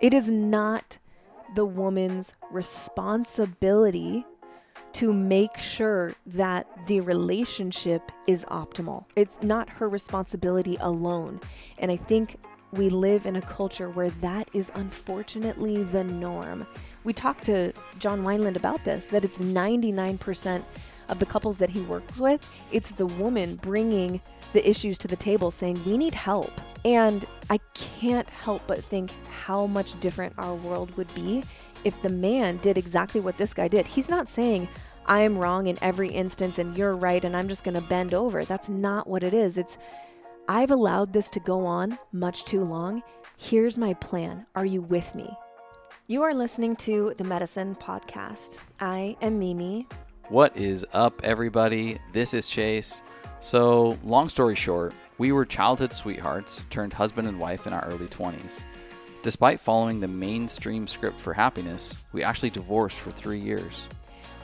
It is not the woman's responsibility to make sure that the relationship is optimal. It's not her responsibility alone. And I think we live in a culture where that is unfortunately the norm. We talked to John Wineland about this that it's 99% of the couples that he works with, it's the woman bringing the issues to the table saying, We need help. And I can't help but think how much different our world would be if the man did exactly what this guy did. He's not saying, I'm wrong in every instance and you're right and I'm just going to bend over. That's not what it is. It's, I've allowed this to go on much too long. Here's my plan. Are you with me? You are listening to the Medicin Podcast. I am Mimi. What is up, everybody? This is Chase. So, long story short, we were childhood sweethearts turned husband and wife in our early 20s. Despite following the mainstream script for happiness, we actually divorced for three years.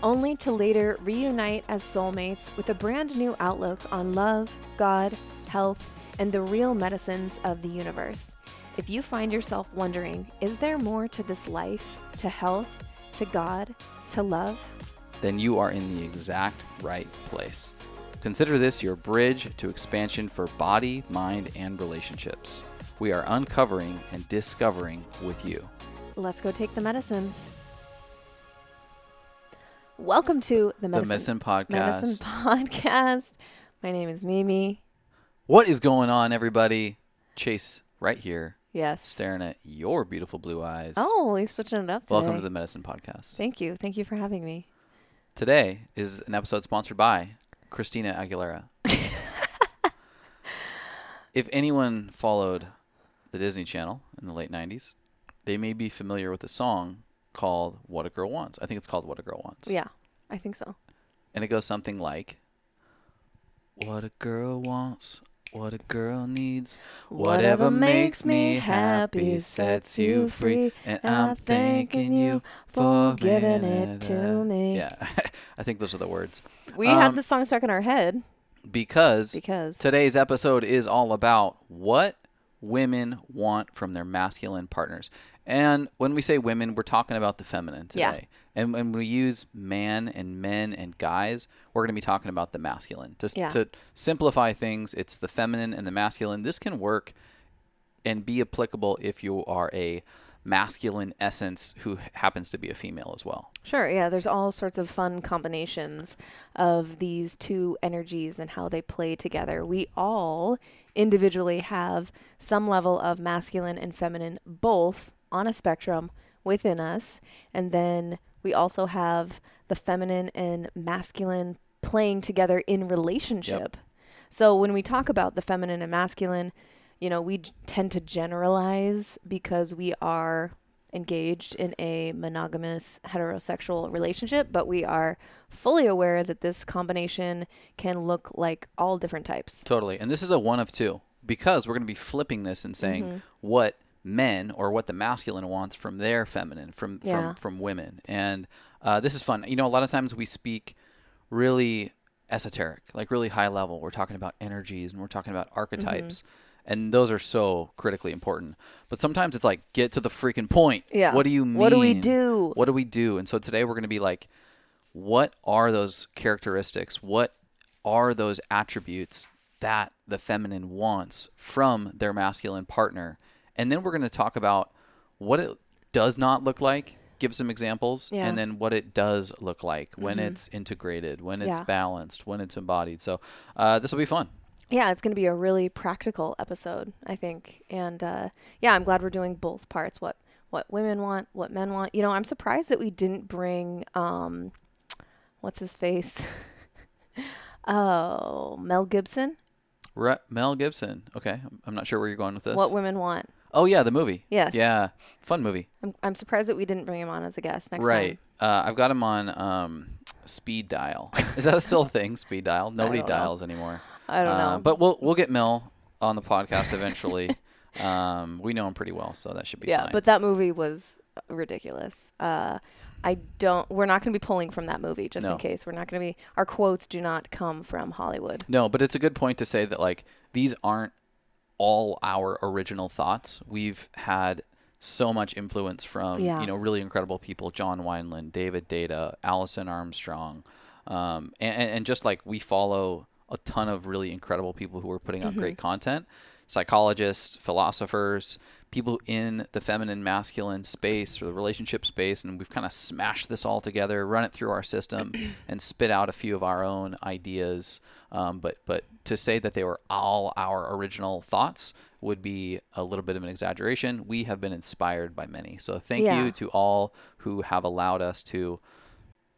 Only to later reunite as soulmates with a brand new outlook on love, God, health, and the real medicines of the universe. If you find yourself wondering, is there more to this life, to health, to God, to love? Then you are in the exact right place. Consider this your bridge to expansion for body, mind, and relationships we are uncovering and discovering with you. Let's go take the medicine. Welcome to the Medicin, the Medicin Podcast. Medicin Podcast. My name is Mimi. What is going on, everybody? Chase, right here. Yes. Staring at your beautiful blue eyes. Oh, you're switching it up today. Welcome to the Medicin Podcast. Thank you. Thank you for having me. Today is an episode sponsored by Christina Aguilera. if anyone followed the Disney Channel in the late 90s, they may be familiar with a song called What a Girl Wants. I think it's called What a Girl Wants. Yeah, I think so. And it goes something like What a girl wants, what a girl needs, whatever makes me happy sets you free, and I'm thanking you for giving it to me. Yeah, I think those are the words. We um, had the song stuck in our head because because today's episode is all about what women want from their masculine partners. And when we say women, we're talking about the feminine today. Yeah. And when we use man and men and guys, we're going to be talking about the masculine. Just yeah. to simplify things, it's the feminine and the masculine. This can work and be applicable if you are a masculine essence who happens to be a female as well. Sure, yeah, there's all sorts of fun combinations of these two energies and how they play together. We all individually have some level of masculine and feminine both on a spectrum within us. And then we also have the feminine and masculine playing together in relationship. Yep. So when we talk about the feminine and masculine, you know, we tend to generalize because we are engaged in a monogamous heterosexual relationship, but we are fully aware that this combination can look like all different types. Totally. And this is a one of two because we're going to be flipping this and saying mm-hmm. what men or what the masculine wants from their feminine, from yeah. from, from women. And uh, this is fun. You know, a lot of times we speak really esoteric, like really high level. We're talking about energies and we're talking about archetypes. Mm-hmm and those are so critically important. But sometimes it's like get to the freaking point. Yeah. What do you mean? What do we do? What do we do? And so today we're going to be like what are those characteristics? What are those attributes that the feminine wants from their masculine partner? And then we're going to talk about what it does not look like give some examples yeah. and then what it does look like when mm-hmm. it's integrated when it's yeah. balanced when it's embodied so uh, this will be fun yeah, it's going to be a really practical episode, I think. And uh, yeah, I'm glad we're doing both parts. What what women want, what men want. You know, I'm surprised that we didn't bring um, what's his face? oh, Mel Gibson. Re- Mel Gibson. Okay, I'm not sure where you're going with this. What women want. Oh yeah, the movie. Yes. Yeah, fun movie. I'm I'm surprised that we didn't bring him on as a guest next right. time. Right. Uh, I've got him on um, speed dial. Is that still a thing? Speed dial. Nobody dials know. anymore. I don't know. Uh, but we'll we'll get Mel on the podcast eventually. um, we know him pretty well, so that should be yeah. Fine. But that movie was ridiculous. Uh, I don't. We're not going to be pulling from that movie, just no. in case. We're not going to be. Our quotes do not come from Hollywood. No, but it's a good point to say that like these aren't all our original thoughts. We've had so much influence from Yeah. you know really incredible people john wineland david deida alison armstrong um, and, and and just like we follow a ton of really incredible people who are putting out great content psychologists philosophers people in the feminine masculine space or the relationship space and we've kind of smashed this all together run it through our system and spit out a few of our own ideas um, but but to say that they were all our original thoughts would be a little bit of an exaggeration we have been inspired by many so thank Yeah. you to all who have allowed us to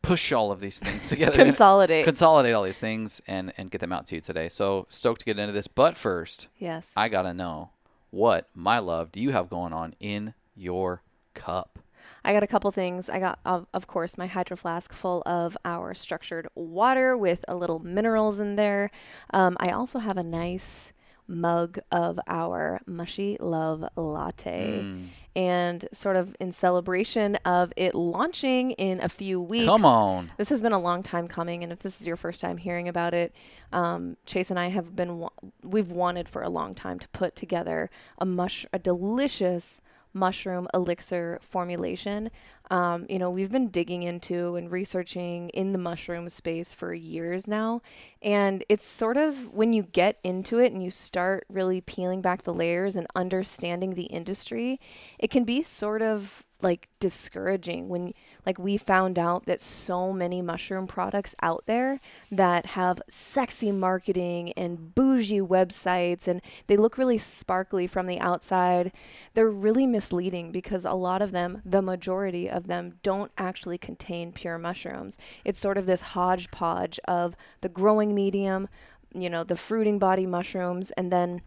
push all of these things together Consolidate. consolidate all these things and and get them out to you today so stoked to get into this but first yes. I gotta know what my love do you have going on in your cup? I got a couple things. I got, of, of course, my hydro flask full of our structured water with a little minerals in there. Um, I also have a nice mug of our mushy love latte. Mm. And sort of in celebration of it launching in a few weeks. Come on. This has been a long time coming, and if this is your first time hearing about it, um, Chase and I have been wa- we've wanted for a long time to put together a mush a delicious mushroom elixir formulation. Um, you know, we've been digging into and researching in the mushroom space for years now, and it's sort of when you get into it and you start really peeling back the layers and understanding the industry, it can be sort of like discouraging when like we found out that so many mushroom products out there that have sexy marketing and bougie websites and they look really sparkly from the outside. They're really misleading because a lot of them the majority of them don't actually contain pure mushrooms. It's sort of this hodgepodge of the growing medium you know the fruiting body mushrooms and then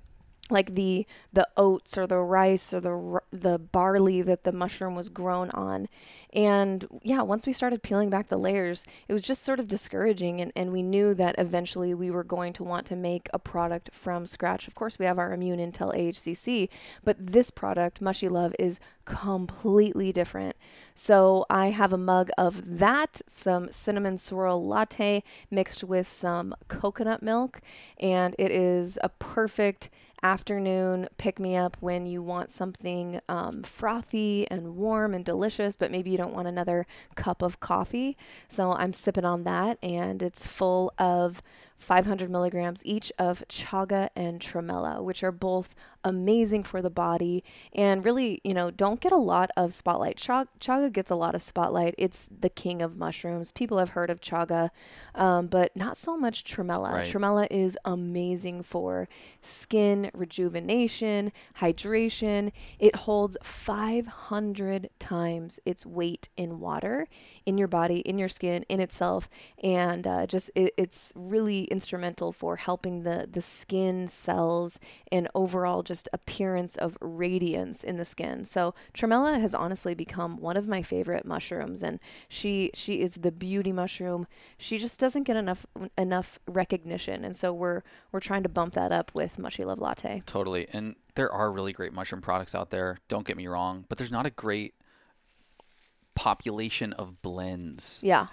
like the the oats or the rice or the the barley that the mushroom was grown on. And yeah once we started peeling back the layers it was just sort of discouraging and, and we knew that eventually we were going to want to make a product from scratch. Of course we have our immune intel ahcc but this product mushy love is completely different. So i have a mug of that some cinnamon swirl latte mixed with some coconut milk and it is a perfect afternoon pick me up when you want something um, frothy and warm and delicious, but maybe you don't want another cup of coffee. So I'm sipping on that, and it's full of 500 milligrams each of chaga and tremella, which are both amazing for the body and really, you know, don't get a lot of spotlight. Chaga gets a lot of spotlight. It's the king of mushrooms. People have heard of chaga, um, but not so much tremella. Right. Tremella is amazing for skin rejuvenation, hydration. It holds 500 times its weight in water in your body, in your skin, in itself, and uh, just it, it's really instrumental for helping the the skin cells and overall just appearance of radiance in the skin. So tremella has honestly become one of my favorite mushrooms, and she she is the beauty mushroom. She just doesn't get enough enough recognition, and so we're we're trying to bump that up with Mushy Love Latte. Totally. And there are really great mushroom products out there. Don't get me wrong, but there's not a great population of blends. Yeah,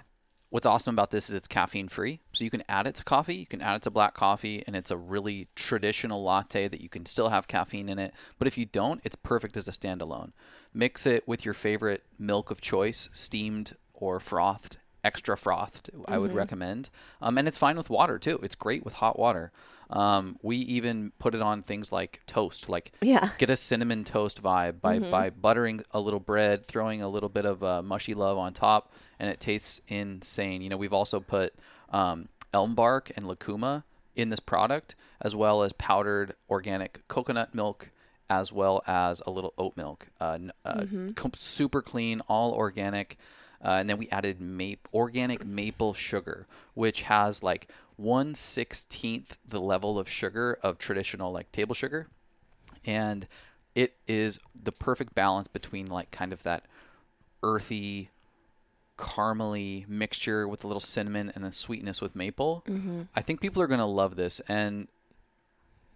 What's awesome about this is it's caffeine free. So you can add it to coffee, you can add it to black coffee, and it's a really traditional latte that you can still have caffeine in it. But if you don't, it's perfect as a standalone. Mix it with your favorite milk of choice, steamed or frothed, extra frothed, I would recommend. Um, and it's fine with water too. It's great with hot water. Um, we even put it on things like toast, like Yeah. get a cinnamon toast vibe by, by buttering a little bread, throwing a little bit of uh, mushy love on top, and it tastes insane. You know, we've also put um, elm bark and lucuma in this product, as well as powdered organic coconut milk, as well as a little oat milk. Uh, uh, com- super clean, all organic. Uh, and then we added ma- organic maple sugar, which has like one sixteenth the level of sugar of traditional like table sugar, and it is the perfect balance between like kind of that earthy, caramely mixture with a little cinnamon and a sweetness with maple. I think people are gonna love this, and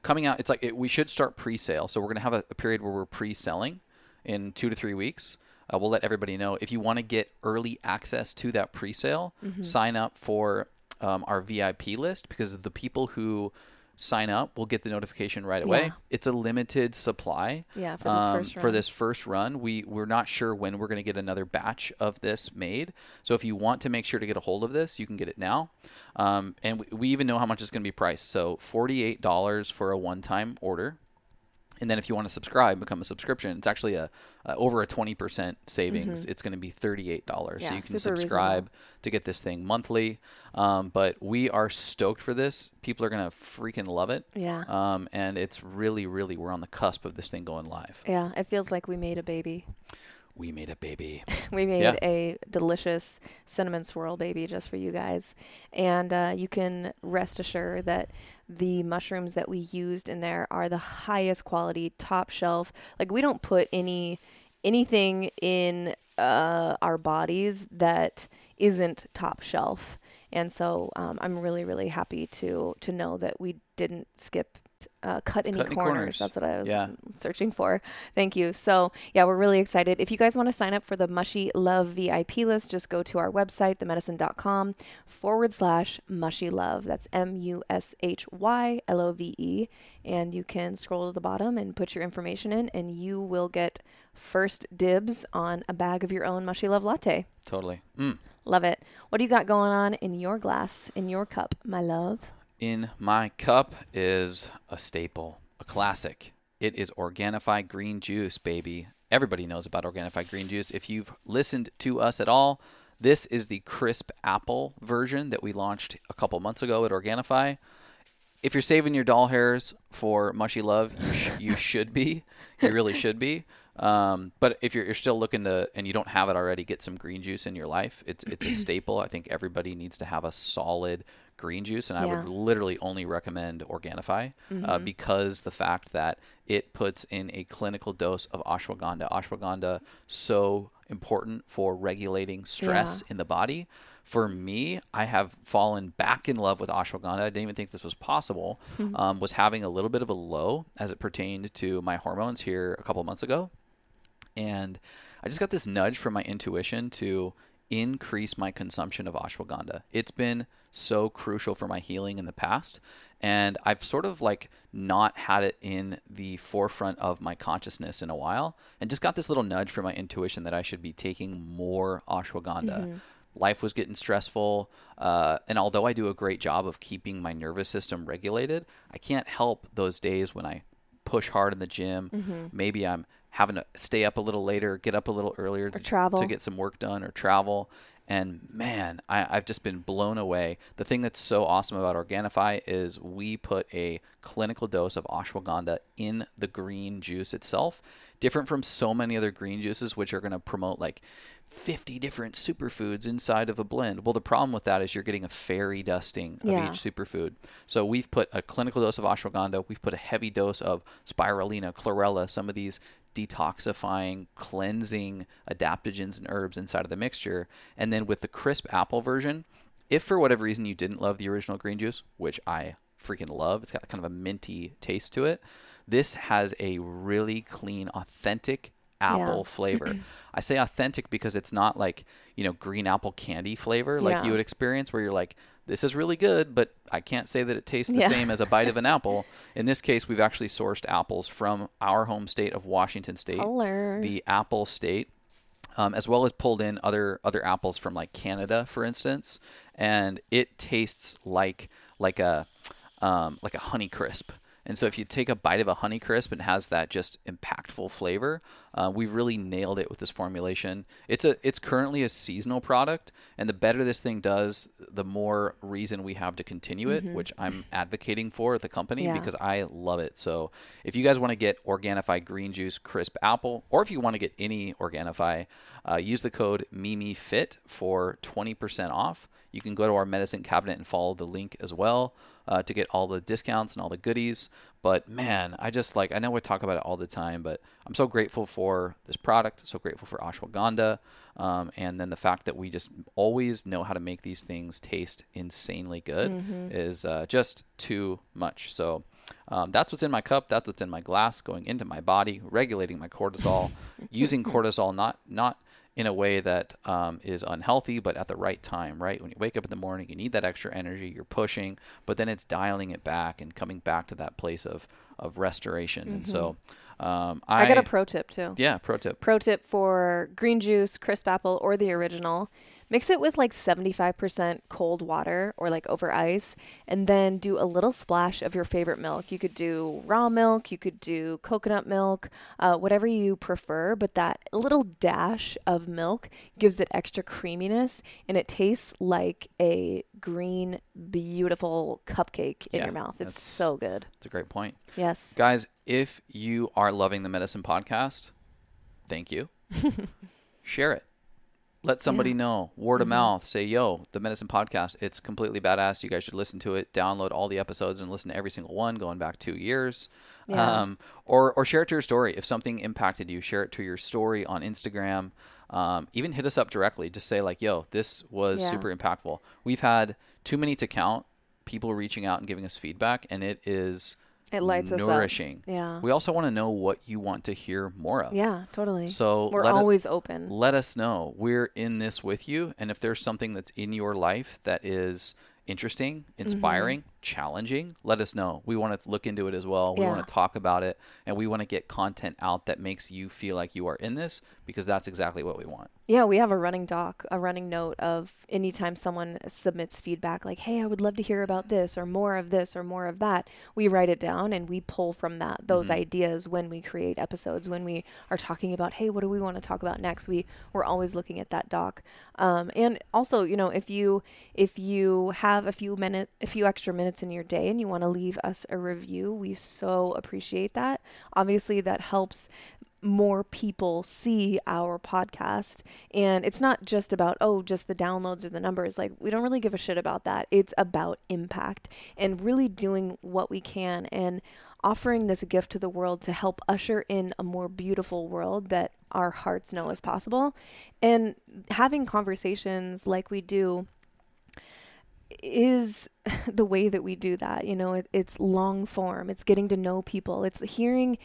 coming out, it's like it, we should start pre-sale. So we're gonna have a, a period where we're pre-selling in two to three weeks. Uh, we'll let everybody know if you want to get early access to that pre-sale. Sign up for um, our VIP list because the people who sign up, we'll get the notification right away. Yeah. It's a limited supply. Yeah, for this um, first For run. this first run, we we're not sure when we're going to get another batch of this made. So if you want to make sure to get a hold of this, you can get it now. Um, and we, we even know how much it's going to be priced. So forty-eight dollars for a one-time order. And then if you want to subscribe, become a subscription, it's actually a, uh over a 20% savings. It's going to be $38. Yeah, so Mm-hmm. You can subscribe to get this thing monthly. Um, but we are stoked for this. People are going to freaking love it. Yeah. Um, and it's really, really, we're on the cusp of this thing going live. Yeah, it feels like we made a baby. We made a baby. We made Yeah. a delicious cinnamon swirl baby just for you guys. And uh, you can rest assured that the mushrooms that we used in there are the highest quality, top shelf. Like we don't put any anything in uh, our bodies that isn't top shelf. And so um, I'm really, really happy to to know that we didn't skip uh, cut any Cut any corners. corners. That's what I was Yeah. searching for. Thank you. So, yeah, we're really excited. If you guys want to sign up for the Mushy Love VIP list, just go to our website, themedicin.com forward slash mushy love. That's M U S H Y L O V E. And you can scroll to the bottom and put your information in, and you will get first dibs on a bag of your own Mushy Love latte. Totally. Mm. Love it. What do you got going on in your glass, in your cup, my love? In my cup is a staple, a classic. It is Organifi green juice, baby. Everybody knows about Organifi green juice. If you've listened to us at all, this is the crisp apple version that we launched a couple months ago at Organifi. If you're saving your doll hairs for mushy love, you, sh- you should be. You really should be. Um, but if you're, you're still looking to and you don't have it already, get some green juice in your life. It's it's a staple. I think everybody needs to have a solid green juice, and I would literally only recommend Organifi uh, because the fact that it puts in a clinical dose of ashwagandha. Ashwagandha so important for regulating stress in the body. For me, I have fallen back in love with ashwagandha. I didn't even think this was possible. Um, was having a little bit of a low as it pertained to my hormones here a couple months ago and I just got this nudge from my intuition to increase my consumption of ashwagandha. It's been so crucial for my healing in the past, and I've sort of like not had it in the forefront of my consciousness in a while, and just got this little nudge from my intuition that I should be taking more ashwagandha. Life was getting stressful, uh, and although I do a great job of keeping my nervous system regulated, I can't help those days when I push hard in the gym. Maybe I'm having to stay up a little later, get up a little earlier to, travel. to get some work done or travel. And man, I, I've just been blown away. The thing that's so awesome about Organifi is we put a clinical dose of ashwagandha in the green juice itself, different from so many other green juices, which are going to promote like 50 different superfoods inside of a blend. Well, the problem with that is you're getting a fairy dusting of Yeah. each superfood. So we've put a clinical dose of ashwagandha, we've put a heavy dose of spirulina, chlorella, some of these detoxifying, cleansing adaptogens and herbs inside of the mixture. And then with the crisp apple version, if for whatever reason you didn't love the original green juice, which I freaking love, it's got kind of a minty taste to it. This has a really clean, authentic apple Yeah. flavor. I say authentic because it's not like, you know, green apple candy flavor like Yeah. you would experience where you're like, this is really good, but I can't say that it tastes the Yeah. same as a bite of an apple. In this case, we've actually sourced apples from our home state of Washington State, Holler. the apple state, um, as well as pulled in other other apples from like Canada, for instance, and it tastes like like a um, like a honey crisp. And so if you take a bite of a honey crisp and has that just impactful flavor, uh, we really nailed it with this formulation. It's a it's currently a seasonal product, and the better this thing does, the more reason we have to continue it, which I'm advocating for at the company Yeah. because I love it. So if you guys want to get Organifi Green Juice Crisp Apple, or if you want to get any Organifi, uh, use the code MIMIFIT for 20% off. You can go to our Medicin Cabinet and follow the link as well uh, to get all the discounts and all the goodies. But man, I just like, I know we talk about it all the time, but I'm so grateful for this product, so grateful for ashwagandha. Um, and then the fact that we just always know how to make these things taste insanely good is uh, just too much. So, um, that's what's in my cup. That's what's in my glass, going into my body, regulating my cortisol, using cortisol not not in a way that um, is unhealthy, but at the right time, right? When you wake up in the morning, you need that extra energy, you're pushing, but then it's dialing it back and coming back to that place of, of restoration. Mm-hmm. And so um, I, I got a pro tip too. Yeah, pro tip. Pro tip for green juice, crisp apple, or the original Mix it with like 75% cold water or like over ice, and then do a little splash of your favorite milk. You could do raw milk, you could do coconut milk, uh, whatever you prefer, but that little dash of milk gives it extra creaminess and it tastes like a green, beautiful cupcake in yeah, your mouth. It's so good. It's a great point. Yes. Guys, if you are loving the Medicin Podcast, thank you. Share it let somebody yeah. know. Word mm-hmm. of mouth. Say yo the Medicin podcast it's completely badass. You guys should listen to it. Download all the episodes and listen to every single one going back two years. Yeah. um, or or share it to your story. If something impacted you share it to your story on instagram. Um, even hit us up directly. Just say like yo this was yeah. super impactful. We've had too many to count people reaching out and giving us feedback and it is it lights nourishing. us up. Yeah. We also want to know what you want to hear more of. Yeah, totally. So we're always it, open. Let us know. We're in this with you, and if there's something that's in your life that is interesting, inspiring, mm-hmm. challenging, let us know. We want to look into it as well. We yeah. want to talk about it, and we want to get content out that makes you feel like you are in this because that's exactly what we want. Yeah, we have a running doc, a running note of anytime someone submits feedback like, "Hey, I would love to hear about this or more of this or more of that." We write it down and we pull from that those mm-hmm. ideas when we create episodes. When we are talking about, "Hey, what do we want to talk about next?" We we're always looking at that doc. Um, and also, you know, if you if you have a few minutes, a few extra minutes in your day and you want to leave us a review, we so appreciate that. Obviously, that helps more people see our podcast. And it's not just about, oh, just the downloads or the numbers. Like, we don't really give a shit about that. It's about impact and really doing what we can and offering this gift to the world to help usher in a more beautiful world that our hearts know is possible. And having conversations like we do is the way that we do that. You know, it, it's long form, it's getting to know people, it's hearing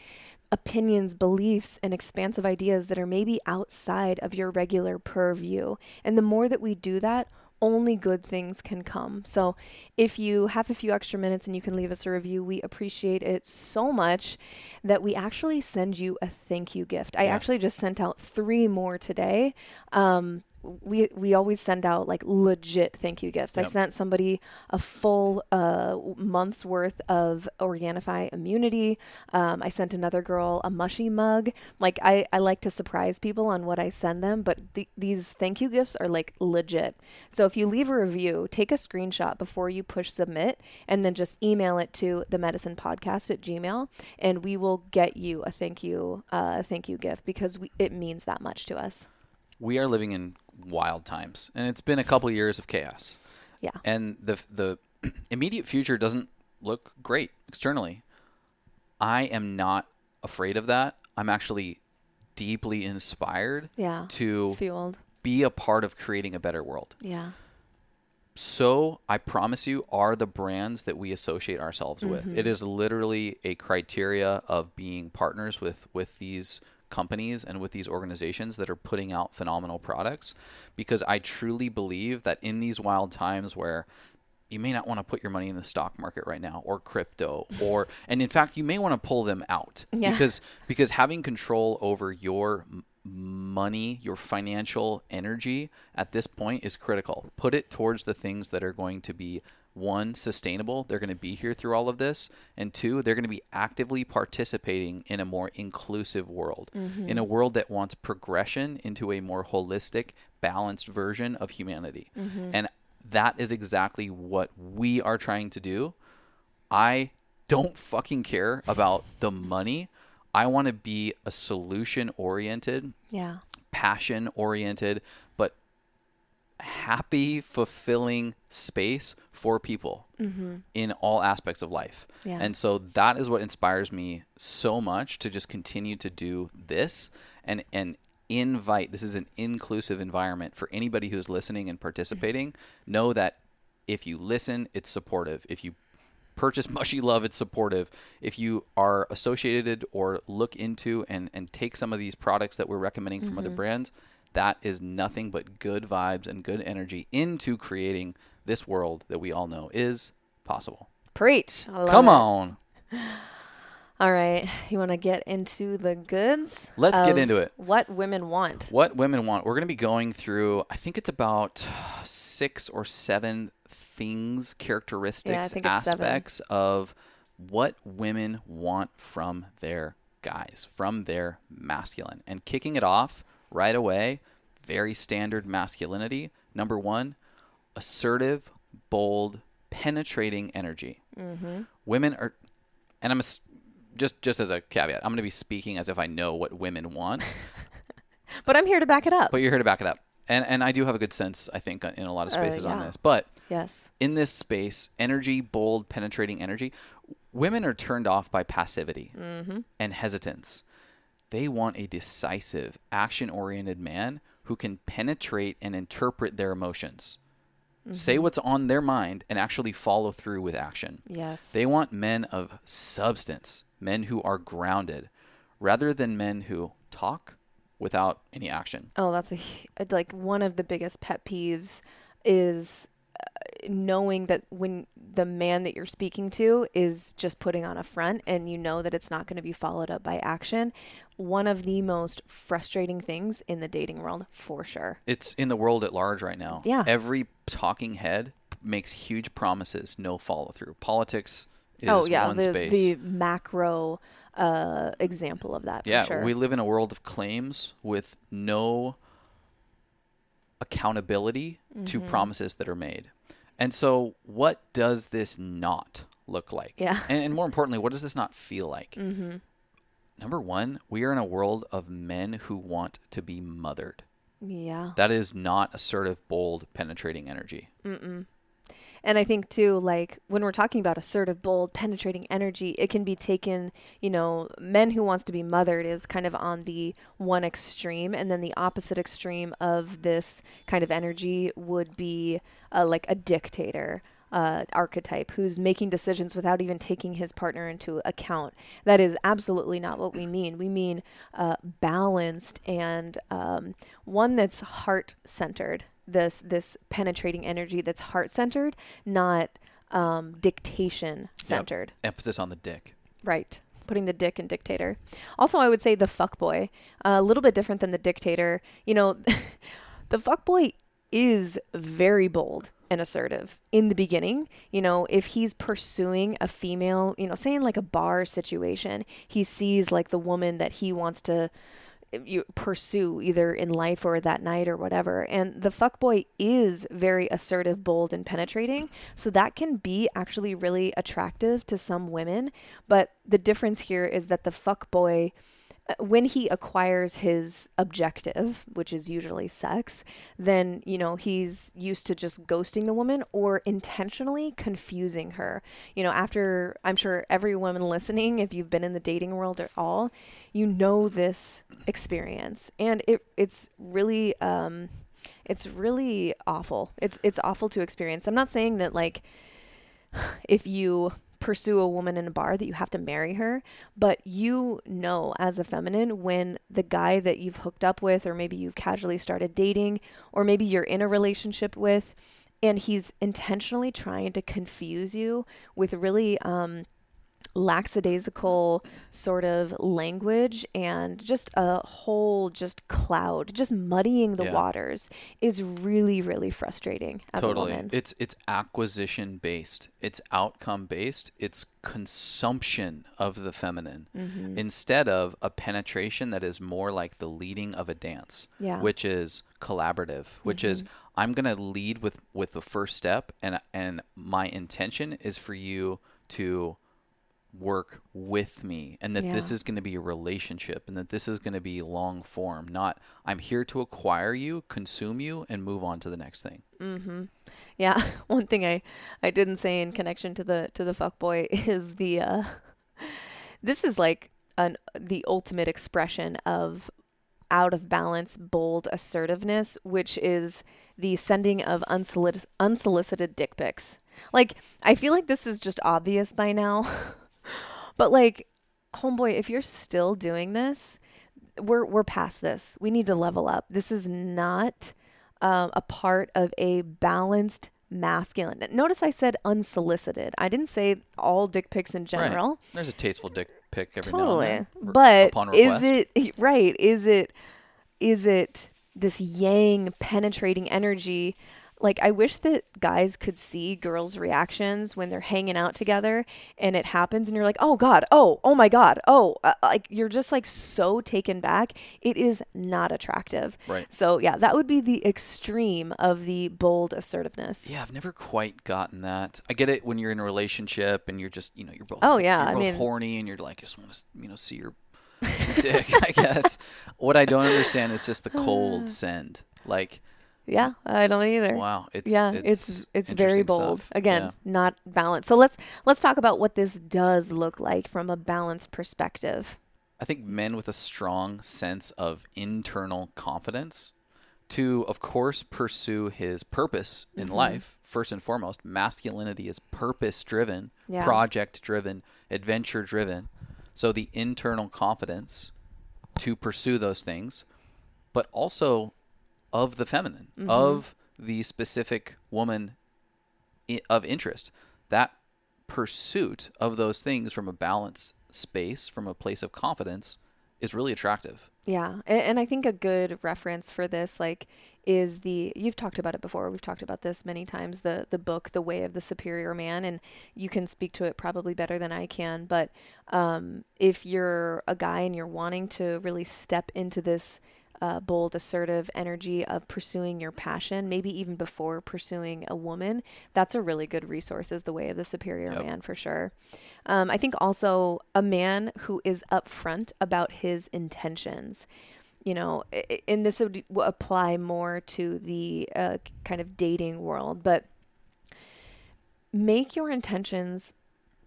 opinions, beliefs, and expansive ideas that are maybe outside of your regular purview. And the more that we do that, only good things can come. So, if you have a few extra minutes and you can leave us a review, we appreciate it so much that we actually send you a thank you gift. I actually just sent out three more today. Um, we we always send out like legit thank you gifts. Yep. I sent somebody a full uh, month's worth of Organifi immunity. Um, I sent another girl a mushy mug. Like I, I like to surprise people on what I send them, but th- these thank you gifts are like legit. So if you leave a review, take a screenshot before you push submit, and then just email it to the Medicin Podcast at Gmail, and we will get you a thank you uh, thank you gift because we, it means that much to us. We are living in wild times, and it's been a couple years of chaos. Yeah. And the the immediate future doesn't look great externally. I am not afraid of that. I'm actually deeply inspired yeah, to fueled be a part of creating a better world. Yeah. So I promise you are the brands that we associate ourselves mm-hmm. with. It is literally a criteria of being partners with with these companies and with these organizations that are putting out phenomenal products because I truly believe that in these wild times where you may not want to put your money in the stock market right now or crypto or and in fact you may want to pull them out yeah. because because having control over your money your financial energy at this point is critical put it towards the things that are going to be one, sustainable. They're going to be here through all of this. And two, they're going to be actively participating in a more inclusive world, mm-hmm. in a world that wants progression into a more holistic, balanced version of humanity. Mm-hmm. And that is exactly what we are trying to do. I don't fucking care about the money. I want to be a solution oriented, yeah, passion oriented, happy, fulfilling space for people mm-hmm. in all aspects of life. Yeah. And so that is what inspires me so much to just continue to do this and and invite this is an inclusive environment for anybody who's listening and participating. Mm-hmm. Know that if you listen, it's supportive. If you purchase mushy love it's supportive if you are associated or look into and and take some of these products that we're recommending from mm-hmm. other brands that is nothing but good vibes and good energy into creating this world that we all know is possible. Preach. Come it. on. All right. You want to get into the goods? Let's get into it. What women want. What women want. We're going to be going through, I think it's about six or seven things, characteristics, yeah, aspects of what women want from their guys, from their masculine. And kicking it off right away, very standard masculinity. Number one, assertive, bold, penetrating energy. Mm-hmm. Women are, and I'm a, just just as a caveat, I'm going to be speaking as if I know what women want. but I'm here to back it up. But you're here to back it up. And, and I do have a good sense, I think, in a lot of uh, spaces uh, yeah. on this. But yes, in this space, energy, bold, penetrating energy, women are turned off by passivity mm-hmm. and hesitance. They want a decisive, action oriented man who can penetrate and interpret their emotions. Mm-hmm. Say what's on their mind and actually follow through with action. Yes. They want men of substance, men who are grounded, rather than men who talk without any action. Oh, that's a like one of the biggest pet peeves is knowing that when the man that you're speaking to is just putting on a front and you know that it's not going to be followed up by action one of the most frustrating things in the dating world for sure it's in the world at large right now yeah every talking head makes huge promises no follow through politics is oh yeah one the, space. the macro uh, example of that yeah sure. we live in a world of claims with no accountability mm-hmm. to promises that are made and so, what does this not look like? Yeah. And, and more importantly, what does this not feel like? Mm-hmm. Number one, we are in a world of men who want to be mothered. Yeah. That is not assertive, bold, penetrating energy. Mm-mm. And I think too, like when we're talking about assertive, bold, penetrating energy, it can be taken, you know, men who wants to be mothered is kind of on the one extreme, and then the opposite extreme of this kind of energy would be uh, like a dictator. Uh, archetype who's making decisions without even taking his partner into account. That is absolutely not what we mean. We mean uh, balanced and um, one that's heart centered this this penetrating energy that's heart centered, not um, dictation centered. Yep. Emphasis on the dick. Right. Putting the dick in dictator. Also, I would say the fuck boy. Uh, a little bit different than the dictator. You know, the fuck boy is very bold and assertive in the beginning. You know, if he's pursuing a female, you know, saying like a bar situation, he sees like the woman that he wants to you pursue either in life or that night or whatever. And the fuckboy is very assertive, bold, and penetrating. So that can be actually really attractive to some women. But the difference here is that the fuckboy uh, when he acquires his objective, which is usually sex, then, you know, he's used to just ghosting the woman or intentionally confusing her. You know, after I'm sure every woman listening, if you've been in the dating world at all, you know this experience. And it it's really um it's really awful. It's it's awful to experience. I'm not saying that like if you pursue a woman in a bar that you have to marry her, but you know as a feminine when the guy that you've hooked up with, or maybe you've casually started dating, or maybe you're in a relationship with, and he's intentionally trying to confuse you with really um, lackadaisical sort of language and just a whole just cloud, just muddying the yeah. waters is really really frustrating as totally. a woman. It's it's acquisition based. It's outcome based. It's consumption of the feminine mm-hmm. instead of a penetration that is more like the leading of a dance, yeah. which is collaborative, which mm-hmm. is I'm going to lead with with the first step and and my intention is for you to work with me and that yeah. this is going to be a relationship and that this is going to be long form not i'm here to acquire you consume you and move on to the next thing mm-hmm. yeah one thing i i didn't say in connection to the to the fuck boy is the uh this is like an the ultimate expression of out of balance bold assertiveness which is the sending of unsolic- unsolicited dick pics like i feel like this is just obvious by now But like, homeboy, if you're still doing this, we're we're past this. We need to level up. This is not um, a part of a balanced masculine. Notice I said unsolicited. I didn't say all dick pics in general. Right. There's a tasteful dick pic every totally. now and then. But is it right? Is it is it this yang penetrating energy like I wish that guys could see girls' reactions when they're hanging out together and it happens and you're like, "Oh god, oh, oh my god. Oh, uh, like you're just like so taken back. It is not attractive." Right. So, yeah, that would be the extreme of the bold assertiveness. Yeah, I've never quite gotten that. I get it when you're in a relationship and you're just, you know, you're both Oh, yeah, I mean horny and you're like I just want to, you know, see your dick, I guess. What I don't understand is just the cold send. Like yeah, I don't either. Wow, it's yeah, it's it's, it's very bold. Stuff. Again, yeah. not balanced. So let's let's talk about what this does look like from a balanced perspective. I think men with a strong sense of internal confidence to of course pursue his purpose in mm-hmm. life first and foremost masculinity is purpose driven yeah. project driven adventure driven so the internal confidence to pursue those things but also of the feminine, mm-hmm. of the specific woman of interest. That pursuit of those things from a balanced space, from a place of confidence, is really attractive. Yeah, and, I think a good reference for this, like, is the you've talked about it before. We've talked about this many times. The the book, The Way of the Superior Man, and you can speak to it probably better than I can. But um, if you're a guy and you're wanting to really step into this uh, bold, assertive energy of pursuing your passion, maybe even before pursuing a woman, that's a really good resource, is the way of the superior yep. man for sure. Um, I think also a man who is upfront about his intentions. You know, and this would apply more to the uh, kind of dating world, but make your intentions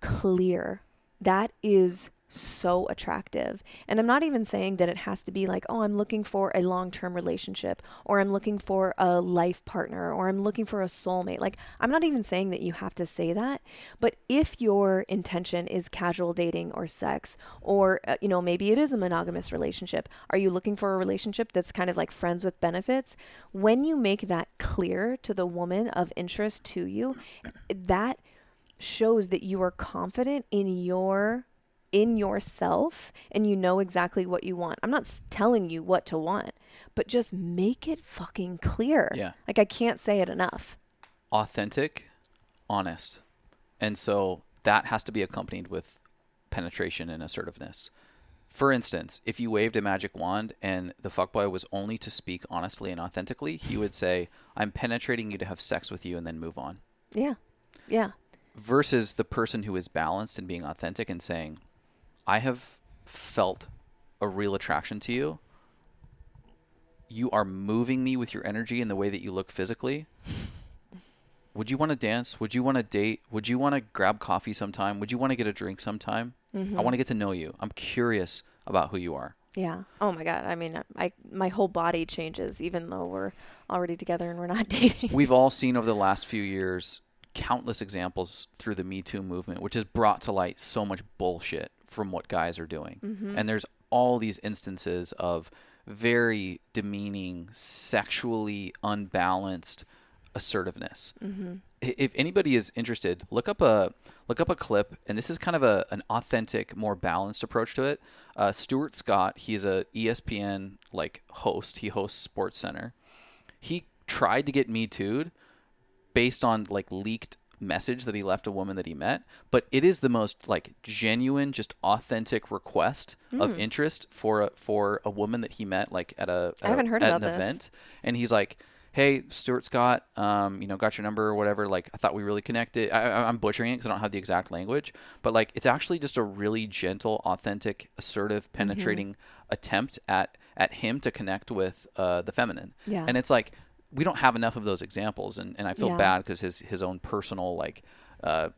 clear. That is so attractive. And I'm not even saying that it has to be like, oh, I'm looking for a long term relationship, or I'm looking for a life partner, or I'm looking for a soulmate. Like, I'm not even saying that you have to say that. But if your intention is casual dating or sex, or, uh, you know, maybe it is a monogamous relationship, are you looking for a relationship that's kind of like friends with benefits? When you make that clear to the woman of interest to you, that shows that you are confident in your in yourself and you know exactly what you want. I'm not telling you what to want, but just make it fucking clear. Yeah. Like I can't say it enough. Authentic, honest. And so that has to be accompanied with penetration and assertiveness. For instance, if you waved a magic wand and the fuckboy was only to speak honestly and authentically, he would say, I'm penetrating you to have sex with you and then move on. Yeah. Yeah. Versus the person who is balanced and being authentic and saying, I have felt a real attraction to you. You are moving me with your energy and the way that you look physically. Would you want to dance? Would you want to date? Would you want to grab coffee sometime? Would you want to get a drink sometime? Mm-hmm. I want to get to know you. I'm curious about who you are. Yeah. Oh my god. I mean, I my whole body changes even though we're already together and we're not dating. We've all seen over the last few years countless examples through the Me Too movement, which has brought to light so much bullshit from what guys are doing. Mm-hmm. And there's all these instances of very demeaning, sexually unbalanced assertiveness. Mm-hmm. If anybody is interested, look up a look up a clip, and this is kind of a an authentic, more balanced approach to it. Uh, Stuart Scott, he's a ESPN like host. He hosts Sports Center. He tried to get me too based on like leaked message that he left a woman that he met, but it is the most like genuine, just authentic request mm. of hmm. interest for a, for a woman that he met like at a at I haven't a, heard at about an this. event, and he's like. Hey, Stuart Scott, um, you know, got your number or whatever. Like, I thought we really connected. I, am butchering it because I don't have the exact language, but like, it's actually just a really gentle, authentic, assertive, mm-hmm. penetrating mm-hmm. attempt at at him to connect with uh, the feminine. Yeah. And it's like, we don't have enough of those examples, and, and I feel yeah. bad because his his own personal like uh,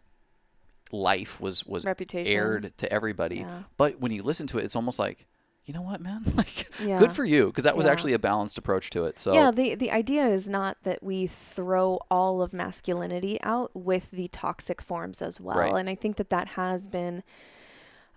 life was was Reputation. aired to everybody. Yeah. But when you listen to it, it's almost like you know what, man? Like, yeah. good for you, because that was yeah. actually a balanced approach to it. So yeah, the the idea is not that we throw all of masculinity out with the toxic forms as well, right. and I think that that has been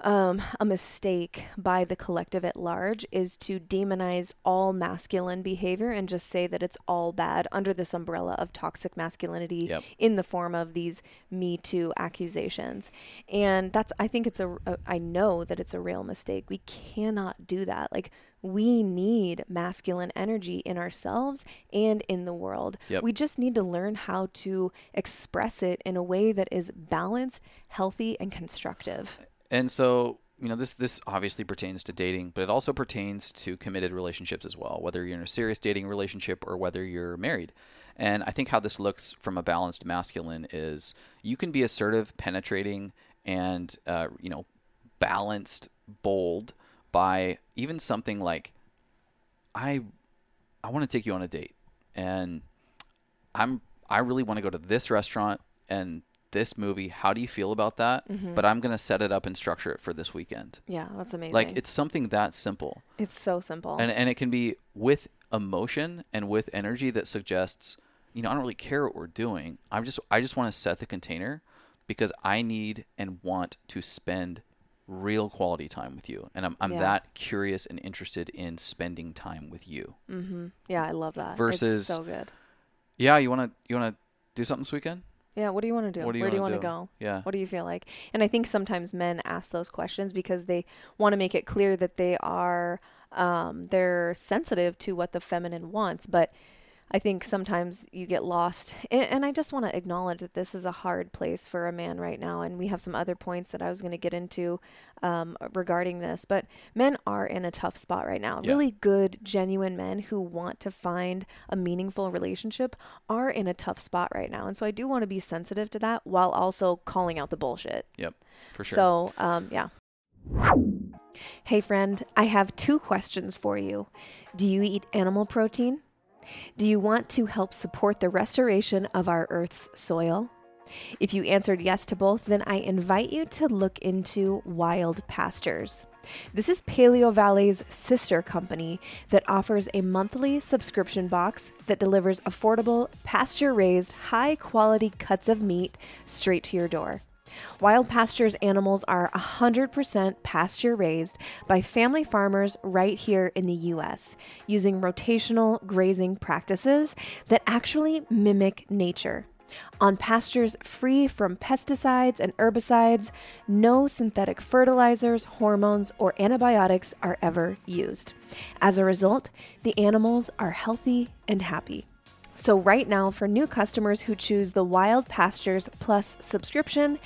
um, a mistake by the collective at large is to demonize all masculine behavior and just say that it's all bad under this umbrella of toxic masculinity Yep. in the form of these Me Too accusations. And that's, I think it's a, a, I know that it's a real mistake. We cannot do that. Like, we need masculine energy in ourselves and in the world. Yep. We just need to learn how to express it in a way that is balanced, healthy, and constructive. And so, you know, this this obviously pertains to dating, but it also pertains to committed relationships as well, whether you're in a serious dating relationship or whether you're married. And I think how this looks from a balanced masculine is you can be assertive, penetrating, and uh, you know, balanced, bold by even something like, I, I want to take you on a date, and I'm I really want to go to this restaurant and this movie. How do you feel about that? But I'm gonna set it up and structure it for this weekend. Yeah, that's amazing. Like it's something that simple, it's so simple. and and it can be with emotion and with energy that suggests, you know, I don't really care what we're doing. I'm just I just want to set the container because I need and want to spend real quality time with you, and I'm I'm Yeah. that curious and interested in spending time with you. mm-hmm. Yeah, I love that. Versus- it's so good. Yeah, you wanna you wanna do something this weekend? Yeah, what do you want to do? What do you Where do you want to go? Yeah. What do you feel like? And I think sometimes men ask those questions because they want to make it clear that they are um, they're sensitive to what the feminine wants, but I think sometimes you get lost. And, and I just want to acknowledge that this is a hard place for a man right now. And we have some other points that I was going to get into um, regarding this. But men are in a tough spot right now. Yeah. Really good, genuine men who want to find a meaningful relationship are in a tough spot right now. And so I do want to be sensitive to that while also calling out the bullshit. Yep, for sure. So, um, yeah. Hey, friend, I have two questions for you. Do you eat animal protein? Do you want to help support the restoration of our Earth's soil? If you answered yes to both, then I invite you to look into Wild Pastures. This is Paleovalley's sister company that offers a monthly subscription box that delivers affordable, pasture raised, high quality cuts of meat straight to your door. Wild Pastures animals are 100% pasture raised by family farmers right here in the US, using rotational grazing practices that actually mimic nature. On pastures free from pesticides and herbicides, no synthetic fertilizers, hormones, or antibiotics are ever used. As a result, the animals are healthy and happy. So, right now, for new customers who choose the Wild Pastures Plus subscription,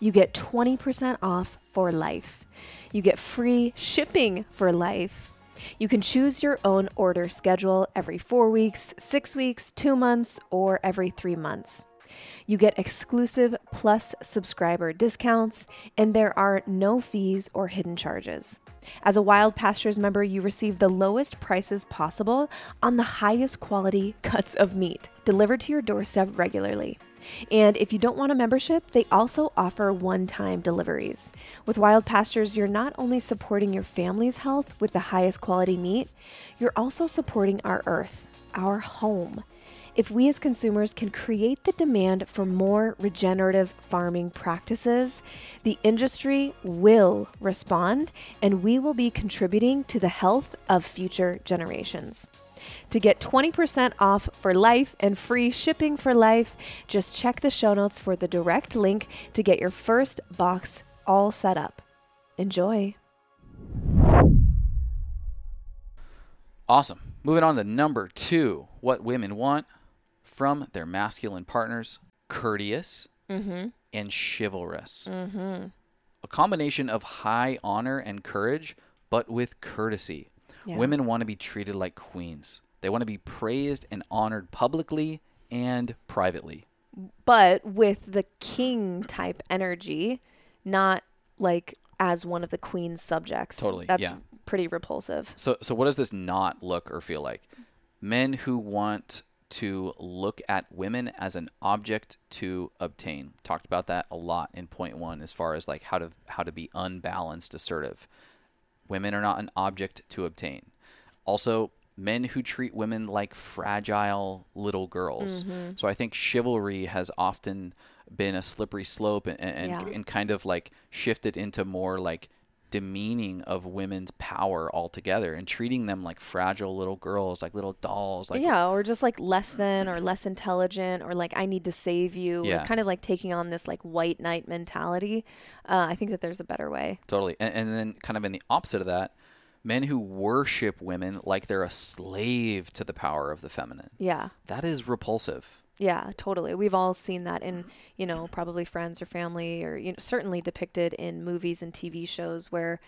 you get 20% off for life. You get free shipping for life. You can choose your own order schedule every four weeks, six weeks, two months, or every three months. You get exclusive plus subscriber discounts, and there are no fees or hidden charges. As a Wild Pastures member, you receive the lowest prices possible on the highest quality cuts of meat delivered to your doorstep regularly. And if you don't want a membership, they also offer one time deliveries. With Wild Pastures, you're not only supporting your family's health with the highest quality meat, you're also supporting our earth, our home. If we as consumers can create the demand for more regenerative farming practices, the industry will respond and we will be contributing to the health of future generations. To get 20% off for life and free shipping for life, just check the show notes for the direct link to get your first box all set up. Enjoy. Awesome. Moving on to number two what women want from their masculine partners courteous mm-hmm. and chivalrous. Mm-hmm. A combination of high honor and courage, but with courtesy. Yeah. Women want to be treated like queens, they want to be praised and honored publicly and privately. but with the king type energy, not like as one of the queen's subjects. Totally, That's yeah. pretty repulsive. So, so what does this not look or feel like? Men who want to look at women as an object to obtain. Talked about that a lot in point one, as far as like how to how to be unbalanced, assertive. Women are not an object to obtain. Also, men who treat women like fragile little girls. Mm-hmm. So I think chivalry has often been a slippery slope and and, Yeah. and kind of like shifted into more like demeaning of women's power altogether and treating them like fragile little girls, like little dolls. Like yeah, or just like less than or less intelligent or like I need to save you. Yeah. Kind of like taking on this like white knight mentality. Uh, I think that there's a better way. Totally. And, and then kind of in the opposite of that, men who worship women like they're a slave to the power of the feminine. Yeah. That is repulsive. Yeah, totally. We've all seen that in, you know, probably friends or family or you know, certainly depicted in movies and TV shows where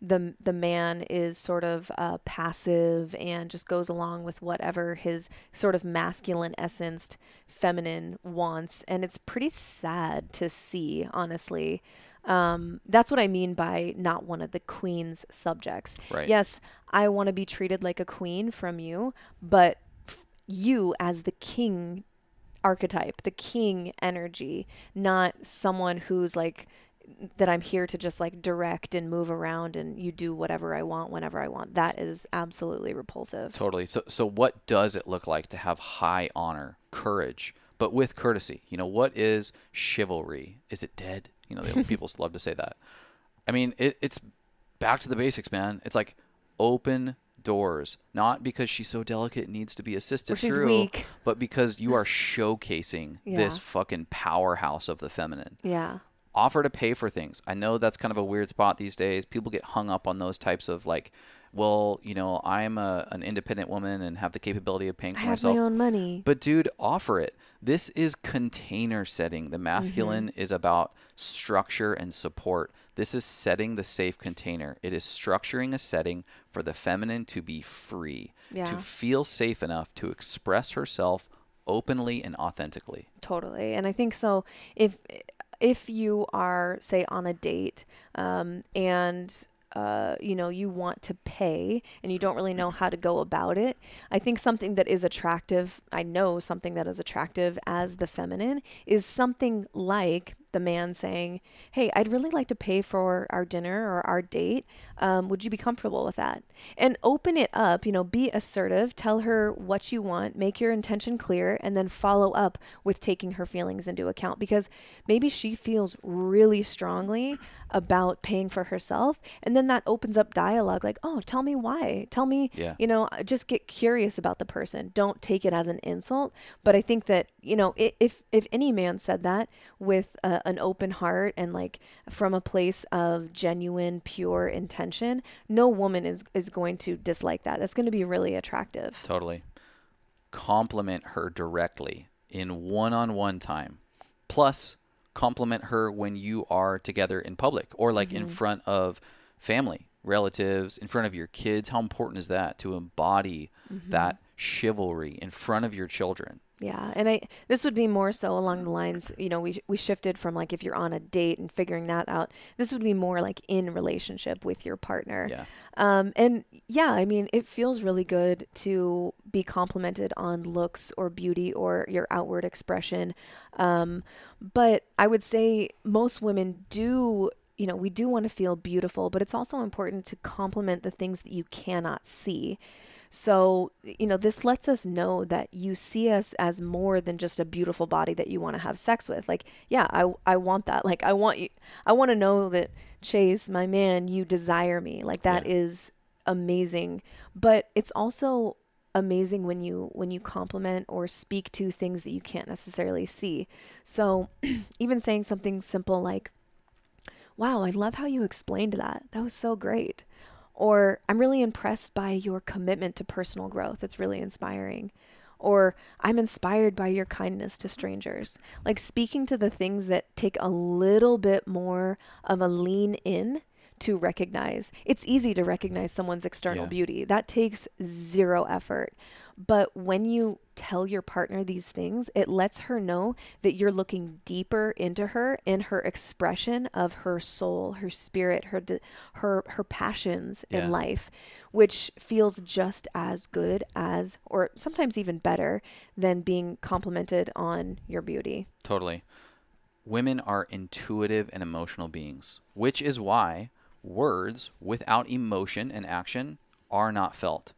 the the man is sort of uh, passive and just goes along with whatever his sort of masculine essenced feminine wants and it's pretty sad to see honestly um, that's what I mean by not one of the queen's subjects. Right. Yes, I want to be treated like a queen from you, but f- you as the king archetype, the king energy, not someone who's like that I'm here to just like direct and move around and you do whatever I want whenever I want. That is absolutely repulsive. Totally. So so what does it look like to have high honor, courage, but with courtesy? You know, what is chivalry? Is it dead? You know, the people love to say that. I mean, it, it's back to the basics, man. It's like open doors, not because she's so delicate and needs to be assisted through, weak. but because you are showcasing this fucking powerhouse of the feminine. Yeah. Offer to pay for things. I know that's kind of a weird spot these days. People get hung up on those types of like, well, you know, I'm a, an independent woman and have the capability of paying I for have myself. my own money. But dude, offer it. This is container setting. The masculine Mm-hmm. is about structure and support. This is setting the safe container. It is structuring a setting for the feminine to be free, to feel safe enough to express herself openly and authentically. Totally. And I think so if if you are say on a date um, and uh, you know you want to pay and you don't really know how to go about it i think something that is attractive i know something that is attractive as the feminine is something like the man saying hey i'd really like to pay for our dinner or our date. Um, would you be comfortable with that? And open it up you know be assertive tell her what you want make your intention clear and then follow up with taking her feelings into account because maybe she feels really strongly about paying for herself. And then that opens up dialogue like oh tell me why. Tell me Yeah. you know just get curious about the person. Don't take it as an insult. But i think that you know if if any man said that with a, an open heart and like from a place of genuine pure intention no woman is is going to dislike that that's going to be really attractive Totally. Compliment her directly in one on one time. Plus, compliment her when you are together in public or like in mm-hmm. front of family, relatives, in front of your kids. How important is that to embody that chivalry in front of your children? Yeah, and I this would be more so along the lines, you know, we we shifted from like if you're on a date and figuring that out. This would be more like in relationship with your partner. Yeah. Um and yeah, I mean, it feels really good to be complimented on looks or beauty or your outward expression. Um but I would say most women do you know, we do want to feel beautiful, but it's also important to compliment the things that you cannot see. So, you know, this lets us know that you see us as more than just a beautiful body that you want to have sex with. Like, yeah, I, I want that. Like, I want you, I want to know that Chase, my man, you desire me. Like, that is Yeah. amazing. But it's also amazing when you when you compliment or speak to things that you can't necessarily see. So, even saying something simple like, wow, I love how you explained that. That was so great. Or I'm really impressed by your commitment to personal growth. It's really inspiring. Or I'm inspired by your kindness to strangers. Like speaking to the things that take a little bit more of a lean in to recognize. It's easy to recognize someone's external Yeah. beauty. That takes zero effort. But when you tell your partner these things, it lets her know that you're looking deeper into her in her expression of her soul, her spirit, her her her passions Yeah. in life, which feels just as good as or sometimes even better than being complimented on your beauty. Totally. Women are intuitive and emotional beings, which is why words without emotion and action are not felt.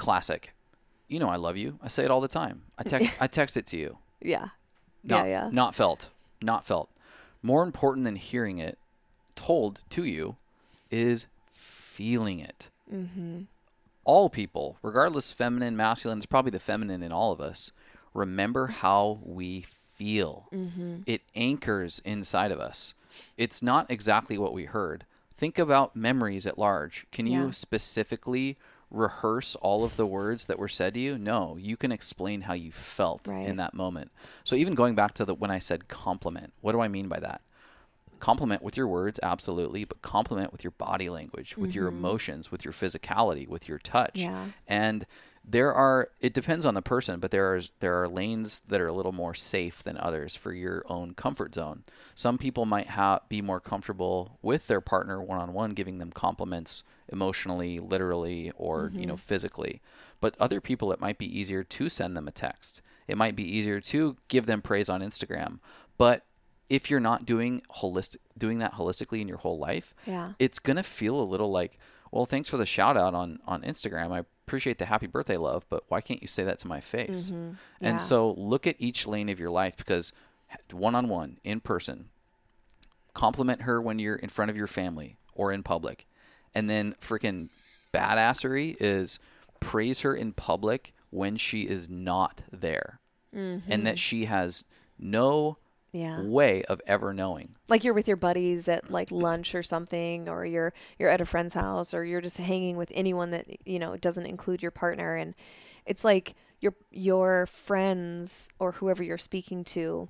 Classic. You know I love you. I say it all the time. I text I text it to you. Yeah. Not, yeah, yeah. Not felt. Not felt. More important than hearing it, told to you is feeling it. Mm-hmm. All people, regardless feminine, masculine, it's probably the feminine in all of us, remember how we feel. Mm-hmm. It anchors inside of us. It's not exactly what we heard. Think about memories at large. Can you specifically rehearse all of the words that were said to you? No, you can explain how you felt Right. in that moment. So even going back to the when I said compliment, what do I mean by that? Compliment with your words, absolutely, but compliment with your body language, with your mm-hmm. emotions, with your physicality, with your touch. Yeah. And there are it depends on the person, but there are there are lanes that are a little more safe than others for your own comfort zone. Some people might have be more comfortable with their partner one on one, giving them compliments emotionally, literally, or you know physically. But other people, it might be easier to send them a text. It might be easier to give them praise on Instagram. But if you're not doing holistic doing that holistically in your whole life, Yeah. it's gonna feel a little like, well, thanks for the shout out on on Instagram. I appreciate the happy birthday love, but why can't you say that to my face? Mm-hmm. Yeah. And so look at each lane of your life because one on one, in person, compliment her when you're in front of your family or in public. And then freaking badassery is praise her in public when she is not there and that she has no Mm-hmm. Yeah. way of ever knowing. like you're with your buddies at like lunch or something or you're you're at a friend's house or you're just hanging with anyone that you know doesn't include your partner and it's like your your friends or whoever you're speaking to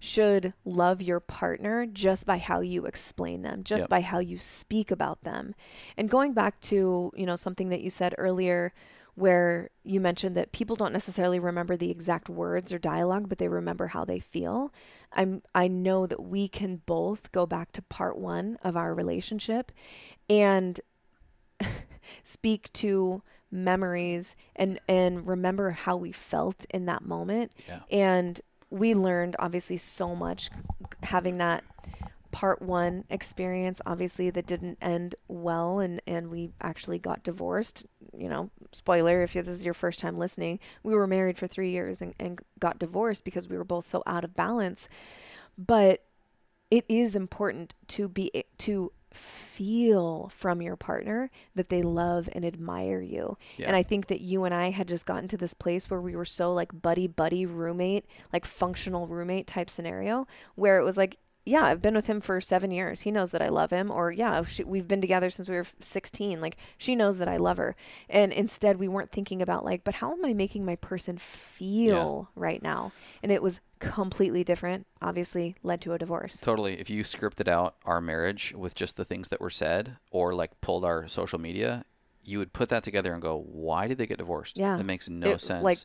should love your partner just by how you explain them just Yep. by how you speak about them and going back to you know something that you said earlier where you mentioned that people don't necessarily remember the exact words or dialogue, but they remember how they feel. I'm I know that we can both go back to part 1 of our relationship and speak to memories and and remember how we felt in that moment. Yeah. And we learned obviously so much having that part one experience obviously that didn't end well and and we actually got divorced. You know spoiler if this is your first time listening we were married for three years and, and got divorced because we were both so out of balance. But it is important to be to feel from your partner that they love and admire you. Yeah. And I think that you and I had just gotten to this place where we were so like buddy buddy roommate, like functional roommate type scenario where it was like yeah, I've been with him for seven years. He knows that I love him. Or, yeah, she, we've been together since we were 16. Like, she knows that I love her. And instead, we weren't thinking about, like, but how am I making my person feel right now? And it was completely different. Obviously, led to a divorce. Totally. If you scripted out our marriage with just the things that were said or like pulled our social media, you would put that together and go, why did they get divorced? Yeah. It makes no It- sense. like,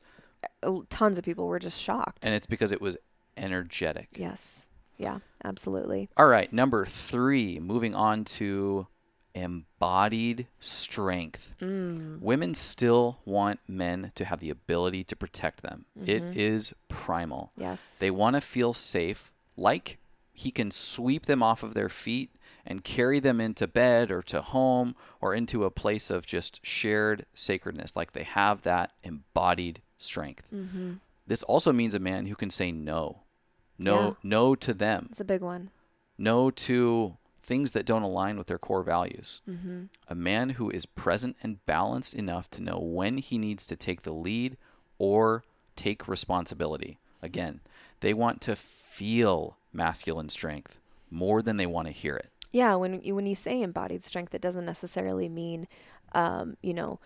Tons of people were just shocked. and it's because it was energetic. yes. Yeah, absolutely. All right. Number three, moving on to embodied strength. Mm. Women still want men to have the ability to protect them. It Mm-hmm. is primal. Yes. They want to feel safe, like he can sweep them off of their feet and carry them into bed or to home or into a place of just shared sacredness, like they have that embodied strength. mm-hmm. This also means a man who can say no. No, Yeah. no to them. It's a big one. No to things that don't align with their core values. Mm-hmm. A man who is present and balanced enough to know when he needs to take the lead or take responsibility. Again, they want to feel masculine strength more than they want to hear it. Yeah, when you when you say embodied strength, it doesn't necessarily mean, um, you know,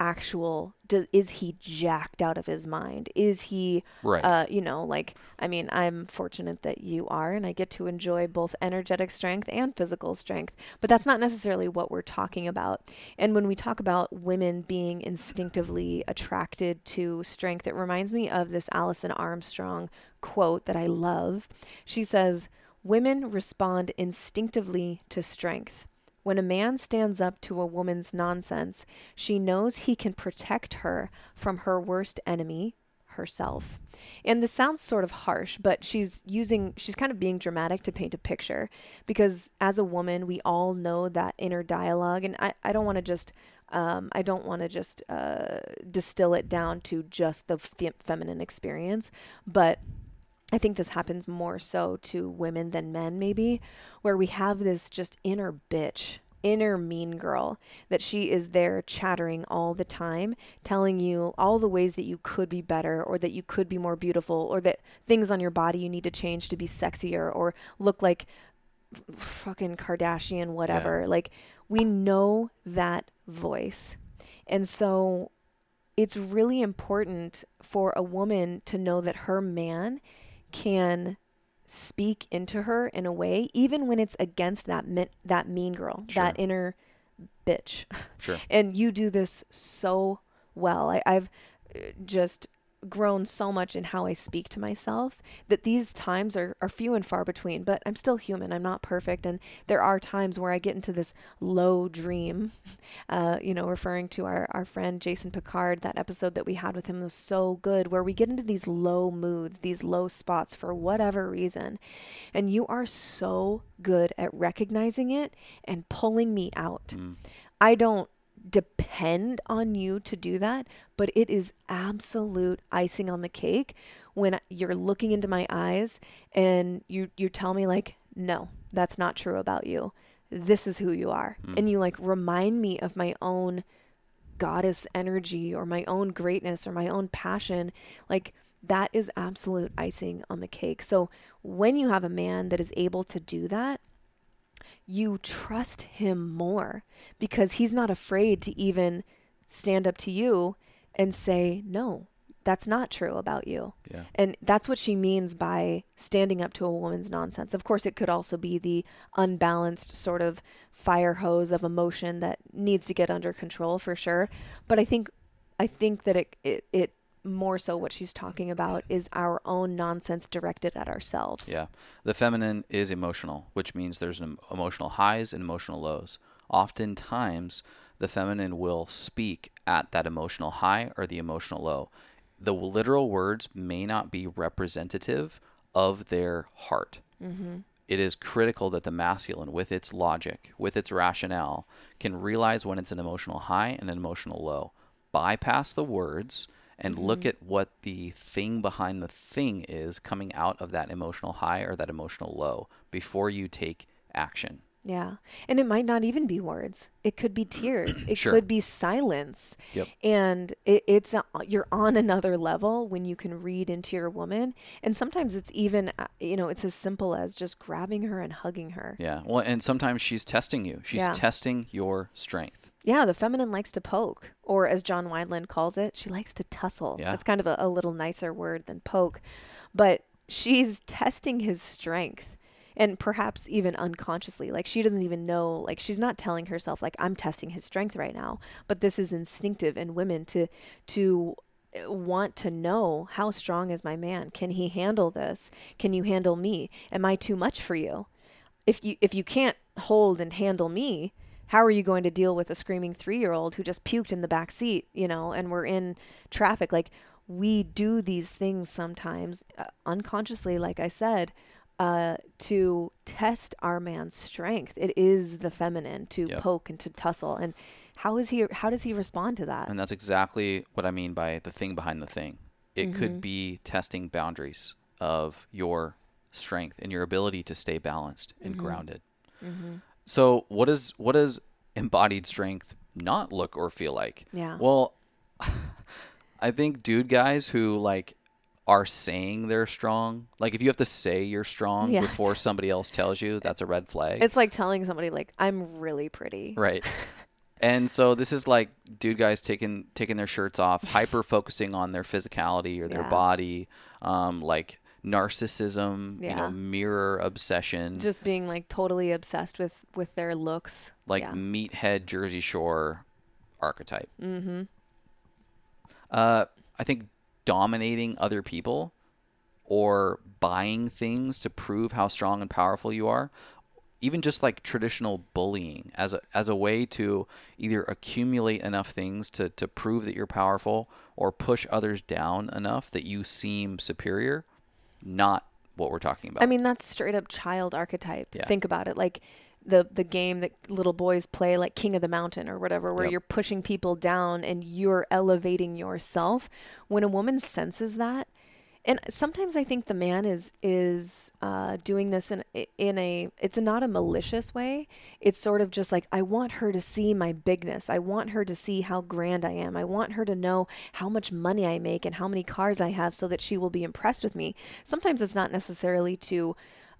actual. Do, is he jacked out of his mind? Is he, Right. uh, you know, like I mean, I'm fortunate that you are, and I get to enjoy both energetic strength and physical strength. But that's not necessarily what we're talking about. And when we talk about women being instinctively attracted to strength, it reminds me of this Alison Armstrong quote that I love. She says. Women respond instinctively to strength. When a man stands up to a woman's nonsense, she knows he can protect her from her worst enemy, herself. And this sounds sort of harsh, but she's using, she's kind of being dramatic to paint a picture because as a woman, we all know that inner dialogue. And I, I don't want to just, um, I don't want to just uh, distill it down to just the fe- feminine experience, but I think this happens more so to women than men, maybe, where we have this just inner bitch, inner mean girl that she is there chattering all the time, telling you all the ways that you could be better or that you could be more beautiful or that things on your body you need to change to be sexier or look like fucking Kardashian, whatever. Yeah. Like, we know that voice. And so it's really important for a woman to know that her man can speak into her in a way, even when it's against that that mean girl, sure. that inner bitch. Sure. and you do this so well. I, I've uh, just grown so much in how I speak to myself that these times are, are few and far between, but I'm still human. I'm not perfect. And there are times where I get into this low dream, uh, you know, referring to our, our friend Jason Picard, that episode that we had with him was so good, where we get into these low moods, these low spots for whatever reason. And you are so good at recognizing it and pulling me out. Mm. I don't depend on you to do that, but it is absolute icing on the cake when you're looking into my eyes and you you tell me like, "No, that's not true about you. This is who you are." Mm. And you like remind me of my own goddess energy or my own greatness or my own passion. Like that is absolute icing on the cake. So when you have a man that is able to do that, you trust him more because he's not afraid to even stand up to you and say, no, that's not true about you. Yeah. And that's what she means by standing up to a woman's nonsense. Of course, it could also be the unbalanced sort of fire hose of emotion that needs to get under control for sure. But I think I think that it it, it more so what she's talking about is our own nonsense directed at ourselves. Yeah. The feminine is emotional, which means there's emotional highs and emotional lows. Oftentimes, the feminine will speak at that emotional high or the emotional low. The literal words may not be representative of their heart. Mm-hmm. It is critical that the masculine, with its logic, with its rationale, can realize when it's an emotional high and an emotional low. Bypass the words and mm-hmm. look at what the thing behind the thing is coming out of that emotional high or that emotional low before you take action. Yeah. And it might not even be words. It could be tears. It sure. could be silence. Yep. And it, it's a, you're on another level when you can read into your woman. And sometimes it's even uh, you know, it's as simple as just grabbing her and hugging her. Yeah. Well, and sometimes she's testing you. She's yeah. testing your strength. Yeah, the feminine likes to poke, or as John Wineland calls it, she likes to tussle. Yeah. That's kind of a, a little nicer word than poke. But she's testing his strength and perhaps even unconsciously like she doesn't even know like she's not telling herself like i'm testing his strength right now but this is instinctive in women to to uh, want to know how strong is my man? Can he handle this? Can you handle me? Am i too much for you? If you if you can't hold and handle me how are you going to deal with a screaming 3-year-old who just puked in the back seat you know and we're in traffic? Like we do these things sometimes uh, unconsciously like i said uh, to test our man's strength. It is the feminine to yep. poke and to tussle. And how is he? How does he respond to that? And that's exactly what I mean by the thing behind the thing. It mm-hmm. could be testing boundaries of your strength and your ability to stay balanced and mm-hmm. grounded. Mm-hmm. So, what is what does embodied strength not look or feel like? Yeah. Well, I think dude guys who like are saying they're strong. Like if you have to say you're strong yeah. before somebody else tells you, that's a red flag. It's like telling somebody like I'm really pretty. Right. and so this is like dude guys taking taking their shirts off, hyper focusing on their physicality or their yeah. body, um, like narcissism, yeah. you know, mirror obsession. Just being like totally obsessed with with their looks. Like meathead Jersey Shore archetype. Mm-hmm. Uh, I think dominating other people or buying things to prove how strong and powerful you are even just like traditional bullying as a as a way to either accumulate enough things to to prove that you're powerful or push others down enough that you seem superior not what we're talking about. I mean that's straight up child archetype. Yeah. think about it. Like the the game that little boys play like king of the mountain or whatever where yep. you're pushing people down and you're elevating yourself when a woman senses that and sometimes I think the man is is uh, doing this in in a it's not a malicious way. It's sort of just like I want her to see my bigness. I want her to see how grand I am. I want her to know how much money I make and how many cars I have, so that she will be impressed with me. Sometimes it's not necessarily to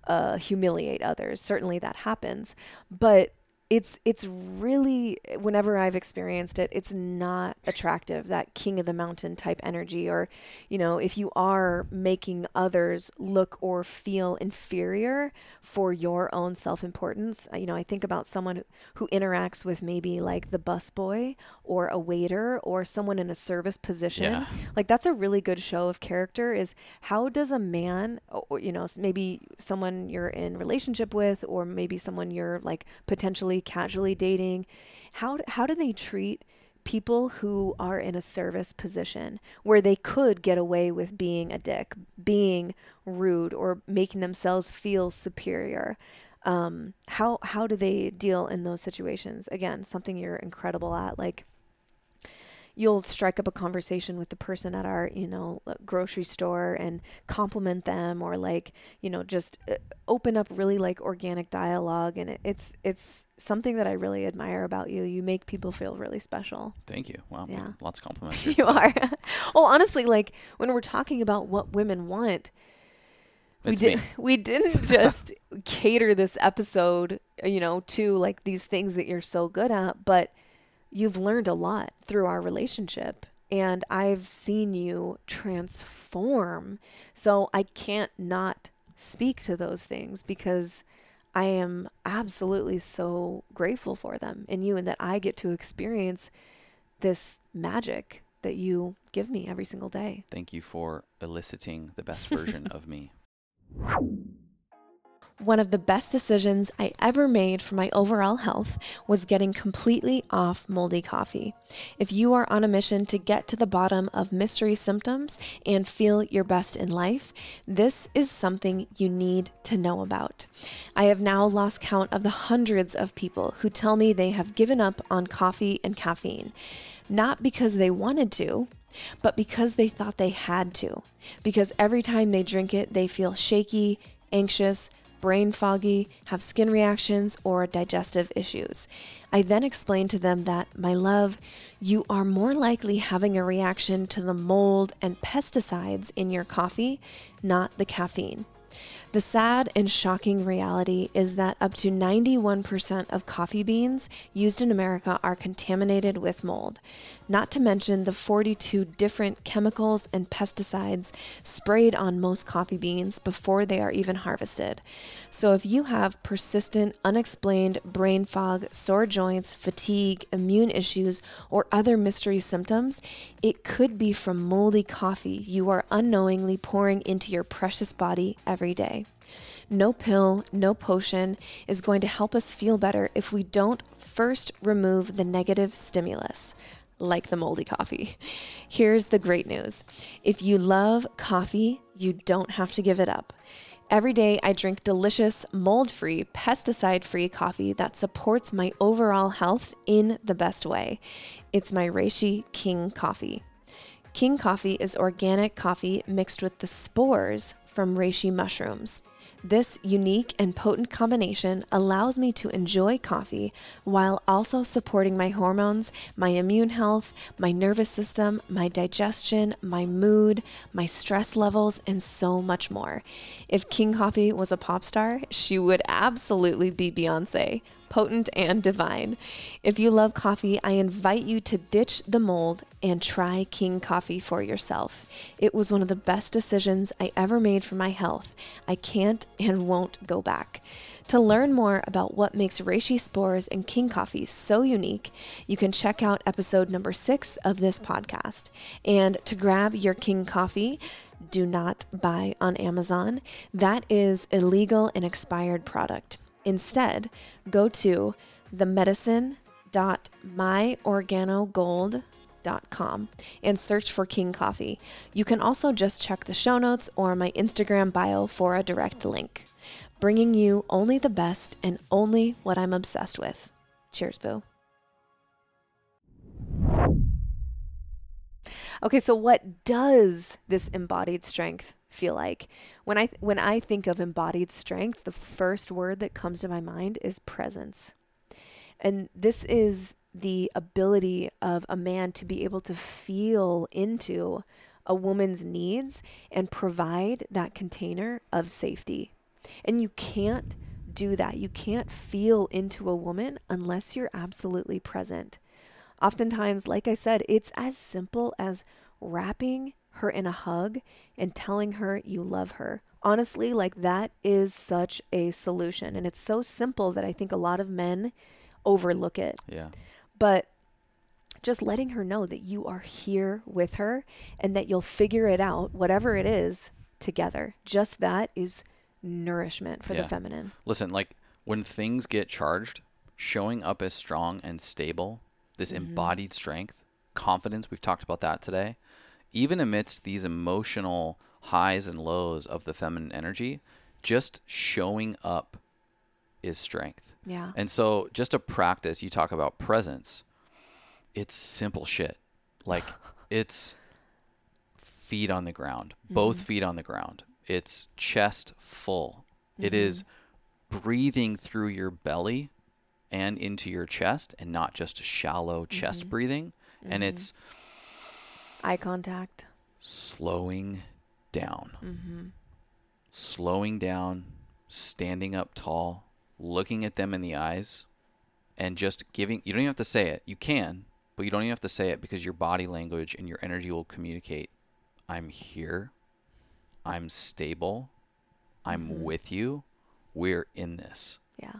uh, humiliate others. Certainly that happens, but it's it's really whenever I've experienced it, it's not attractive that king of the mountain type energy or you know, if you are making others look or feel inferior for your own self-importance, uh, you know, I think about someone who interacts with maybe like the busboy or a waiter or someone in a service position. Yeah. Like that's a really good show of character is how does a man or you know, maybe someone you're in relationship with or maybe someone you're like potentially casually dating how how do they treat people who are in a service position where they could get away with being a dick being rude or making themselves feel superior? Um, how how do they deal in those situations? Again something you're incredible at like you'll strike up a conversation with the person at our, you know, uh, grocery store and compliment them or like, you know, just uh, open up really like organic dialogue and it, it's it's something that I really admire about you. You make people feel really special. Thank you. Wow. Yeah. Lots of compliments. you are. well, honestly, like when we're talking about what women want, we did we didn't just cater this episode, you know, to like these things that you're so good at, but you've learned a lot through our relationship and I've seen you transform. So I can't not speak to those things because I am absolutely so grateful for them in you and that I get to experience this magic that you give me every single day. Thank you for eliciting the best version of me. One of the best decisions I ever made for my overall health was getting completely off moldy coffee. If you are on a mission to get to the bottom of mystery symptoms and feel your best in life, this is something you need to know about. I have now lost count of the hundreds of people who tell me they have given up on coffee and caffeine, not because they wanted to, but because they thought they had to. Because every time they drink it, they feel shaky, anxious, brain foggy, have skin reactions, or digestive issues. I then explain to them that, my love, you are more likely having a reaction to the mold and pesticides in your coffee, not the caffeine. The sad and shocking reality is that up to 91% of coffee beans used in America are contaminated with mold, not to mention the 42 different chemicals and pesticides sprayed on most coffee beans before they are even harvested. So, if you have persistent, unexplained brain fog, sore joints, fatigue, immune issues, or other mystery symptoms, it could be from moldy coffee you are unknowingly pouring into your precious body every day. No pill, no potion is going to help us feel better if we don't first remove the negative stimulus like the moldy coffee. Here's the great news if you love coffee, you don't have to give it up. Every day, I drink delicious, mold free, pesticide free coffee that supports my overall health in the best way. It's my Reishi King coffee. King coffee is organic coffee mixed with the spores from reishi mushrooms. This unique and potent combination allows me to enjoy coffee while also supporting my hormones, my immune health, my nervous system, my digestion, my mood, my stress levels, and so much more. If King Coffee was a pop star, she would absolutely be Beyonce potent and divine. If you love coffee, I invite you to ditch the mold and try King Coffee for yourself. It was one of the best decisions I ever made for my health. I can't and won't go back. To learn more about what makes reishi spores and king coffee so unique, you can check out episode number six of this podcast. And to grab your king coffee, do not buy on Amazon. That is illegal and expired product. Instead, go to themedicin.myorganogold.com and search for King Coffee. You can also just check the show notes or my Instagram bio for a direct link. Bringing you only the best and only what I'm obsessed with. Cheers, Boo. Okay, so what does this embodied strength feel like? When I when I think of embodied strength, the first word that comes to my mind is presence. And this is the ability of a man to be able to feel into a woman's needs and provide that container of safety. And you can't do that. You can't feel into a woman unless you're absolutely present. Oftentimes, like I said, it's as simple as wrapping her in a hug and telling her you love her. Honestly, like that is such a solution. And it's so simple that I think a lot of men overlook it. Yeah. But just letting her know that you are here with her and that you'll figure it out, whatever it is, together. Just that is nourishment for Yeah. the feminine. Listen, like when things get charged, showing up as strong and stable, this Mm-hmm. embodied strength, confidence, we've talked about that today. Even amidst these emotional highs and lows of the feminine energy, just showing up is strength. Yeah. And so, just a practice, you talk about presence. It's simple shit. Like, it's feet on the ground, mm-hmm. both feet on the ground. It's chest full. It is mm-hmm. breathing through your belly and into your chest and not just shallow chest mm-hmm. breathing. And it's Eye contact. slowing down. Mm-hmm. Slowing down, standing up tall, looking at them in the eyes, and just giving. You don't even have to say it. You can, but you don't even have to say it because your body language and your energy will communicate I'm here. I'm stable. I'm with you. We're in this. Yeah.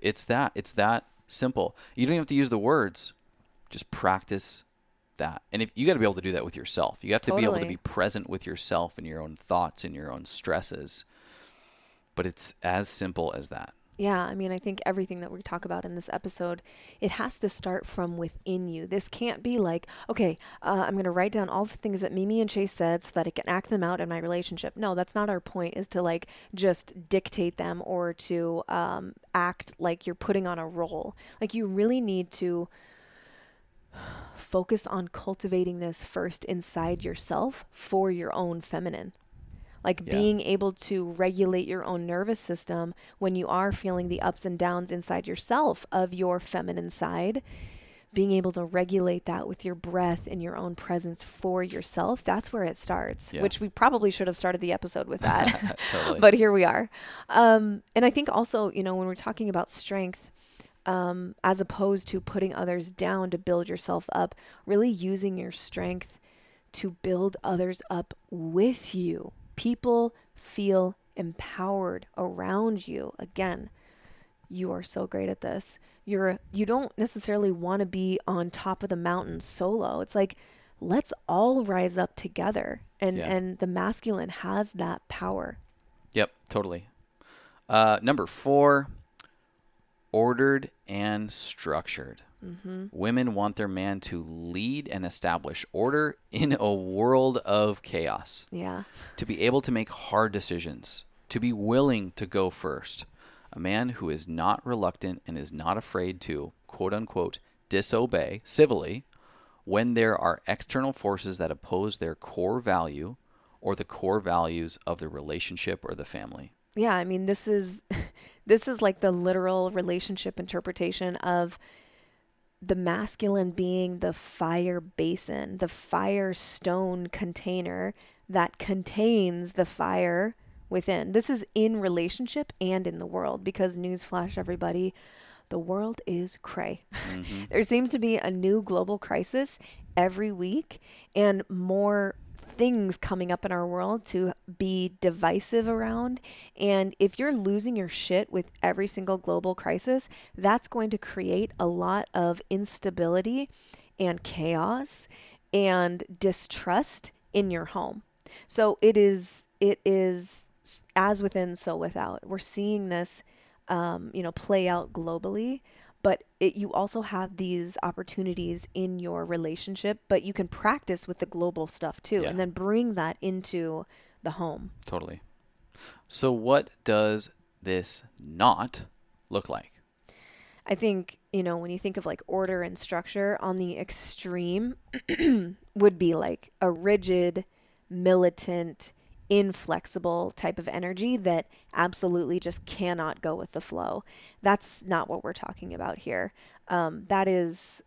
It's that. It's that simple. You don't even have to use the words. Just practice that. And if you got to be able to do that with yourself. You have to be able to be present with yourself and your own thoughts and your own stresses. But it's as simple as that. Yeah, I mean, I think everything that we talk about in this episode, it has to start from within you. This can't be like, okay, uh, I'm going to write down all the things that Mimi and Chase said so that I can act them out in my relationship. No, that's not our point, is to like just dictate them or to um, act like you're putting on a role. Like, you really need to focus on cultivating this first inside yourself for your own feminine like Yeah. being able to regulate your own nervous system when you are feeling the ups and downs inside yourself of your feminine side being able to regulate that with your breath and your own presence for yourself that's where it starts Yeah. which we probably should have started the episode with that Totally. but here we are um, and i think also you know when we're talking about strength um, as opposed to putting others down to build yourself up really using your strength to build others up with you. People feel empowered around you. Again, you are so great at this. You're you don't necessarily want to be on top of the mountain solo. It's like let's all rise up together. And Yeah. and the masculine has that power. Yep, totally. Uh, number four, ordered and structured. Mm-hmm. Women want their man to lead and establish order in a world of chaos, Yeah. to be able to make hard decisions, to be willing to go first. A man who is not reluctant and is not afraid to, quote unquote, disobey civilly when there are external forces that oppose their core value or the core values of the relationship or the family. Yeah i mean this is this is like the literal relationship interpretation of the masculine being the fire basin the fire stone container that contains the fire within. This is in relationship and in the world because newsflash everybody the world is cray. Mm-hmm. There seems to be a new global crisis every week and more things coming up in our world to be divisive around. And if you're losing your shit with every single global crisis, that's going to create a lot of instability and chaos and distrust in your home. So it is it is as within so without. We're seeing this um, you know, play out globally, but it, you also have these opportunities in your relationship, but you can practice with the global stuff too, Yeah. and then bring that into the home. Totally. So, what does this not look like? I think, you know, when you think of like order and structure on the extreme, would be like a rigid, militant, inflexible type of energy that absolutely just cannot go with the flow. That's not what we're talking about here. Um, that is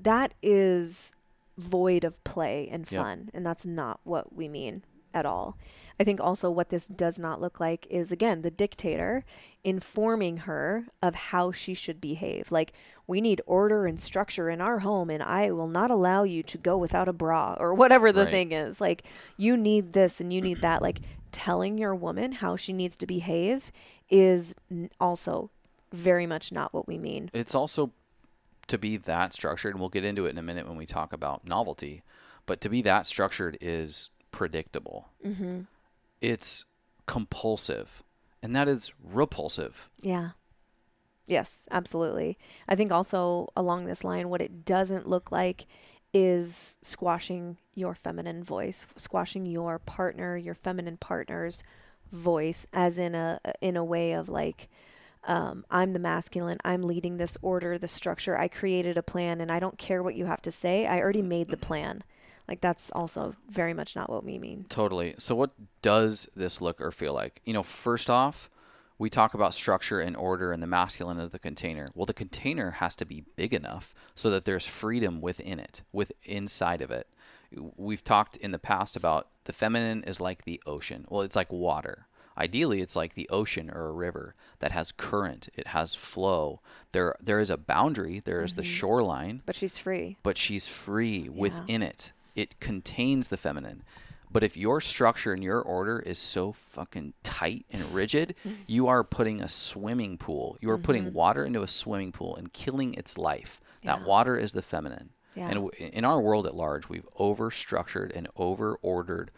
that is void of play and fun, yep. and that's not what we mean at all. I think also what this does not look like is again the dictator informing her of how she should behave. Like, we need order and structure in our home, and I will not allow you to go without a bra or whatever the right. thing is. Like, you need this and you need that. Like, telling your woman how she needs to behave is also very much not what we mean. It's also to be that structured, and we'll get into it in a minute when we talk about novelty, but to be that structured is predictable. Mm-hmm. It's compulsive and that is repulsive. Yeah. Yes, absolutely. I think also along this line, what it doesn't look like is squashing your feminine voice, squashing your partner, your feminine partner's voice, as in a in a way of like, um, I'm the masculine. I'm leading this order, the structure. I created a plan, and I don't care what you have to say. I already made the plan. Like that's also very much not what we mean. Totally. So what does this look or feel like? You know, first off, we talk about structure and order and the masculine as the container. Well, the container has to be big enough so that there's freedom within it, with inside of it. We've talked in the past about the feminine is like the ocean. Well, it's like water. Ideally, it's like the ocean or a river that has current, it has flow. There there is a boundary, there is mm-hmm. the shoreline, but she's free. But she's free yeah. within it it contains the feminine. But if your structure and your order is so fucking tight and rigid, mm-hmm. you are putting a swimming pool. You are mm-hmm. putting water into a swimming pool and killing its life. Yeah. That water is the feminine. Yeah. And in our world at large, we've over structured and over ordered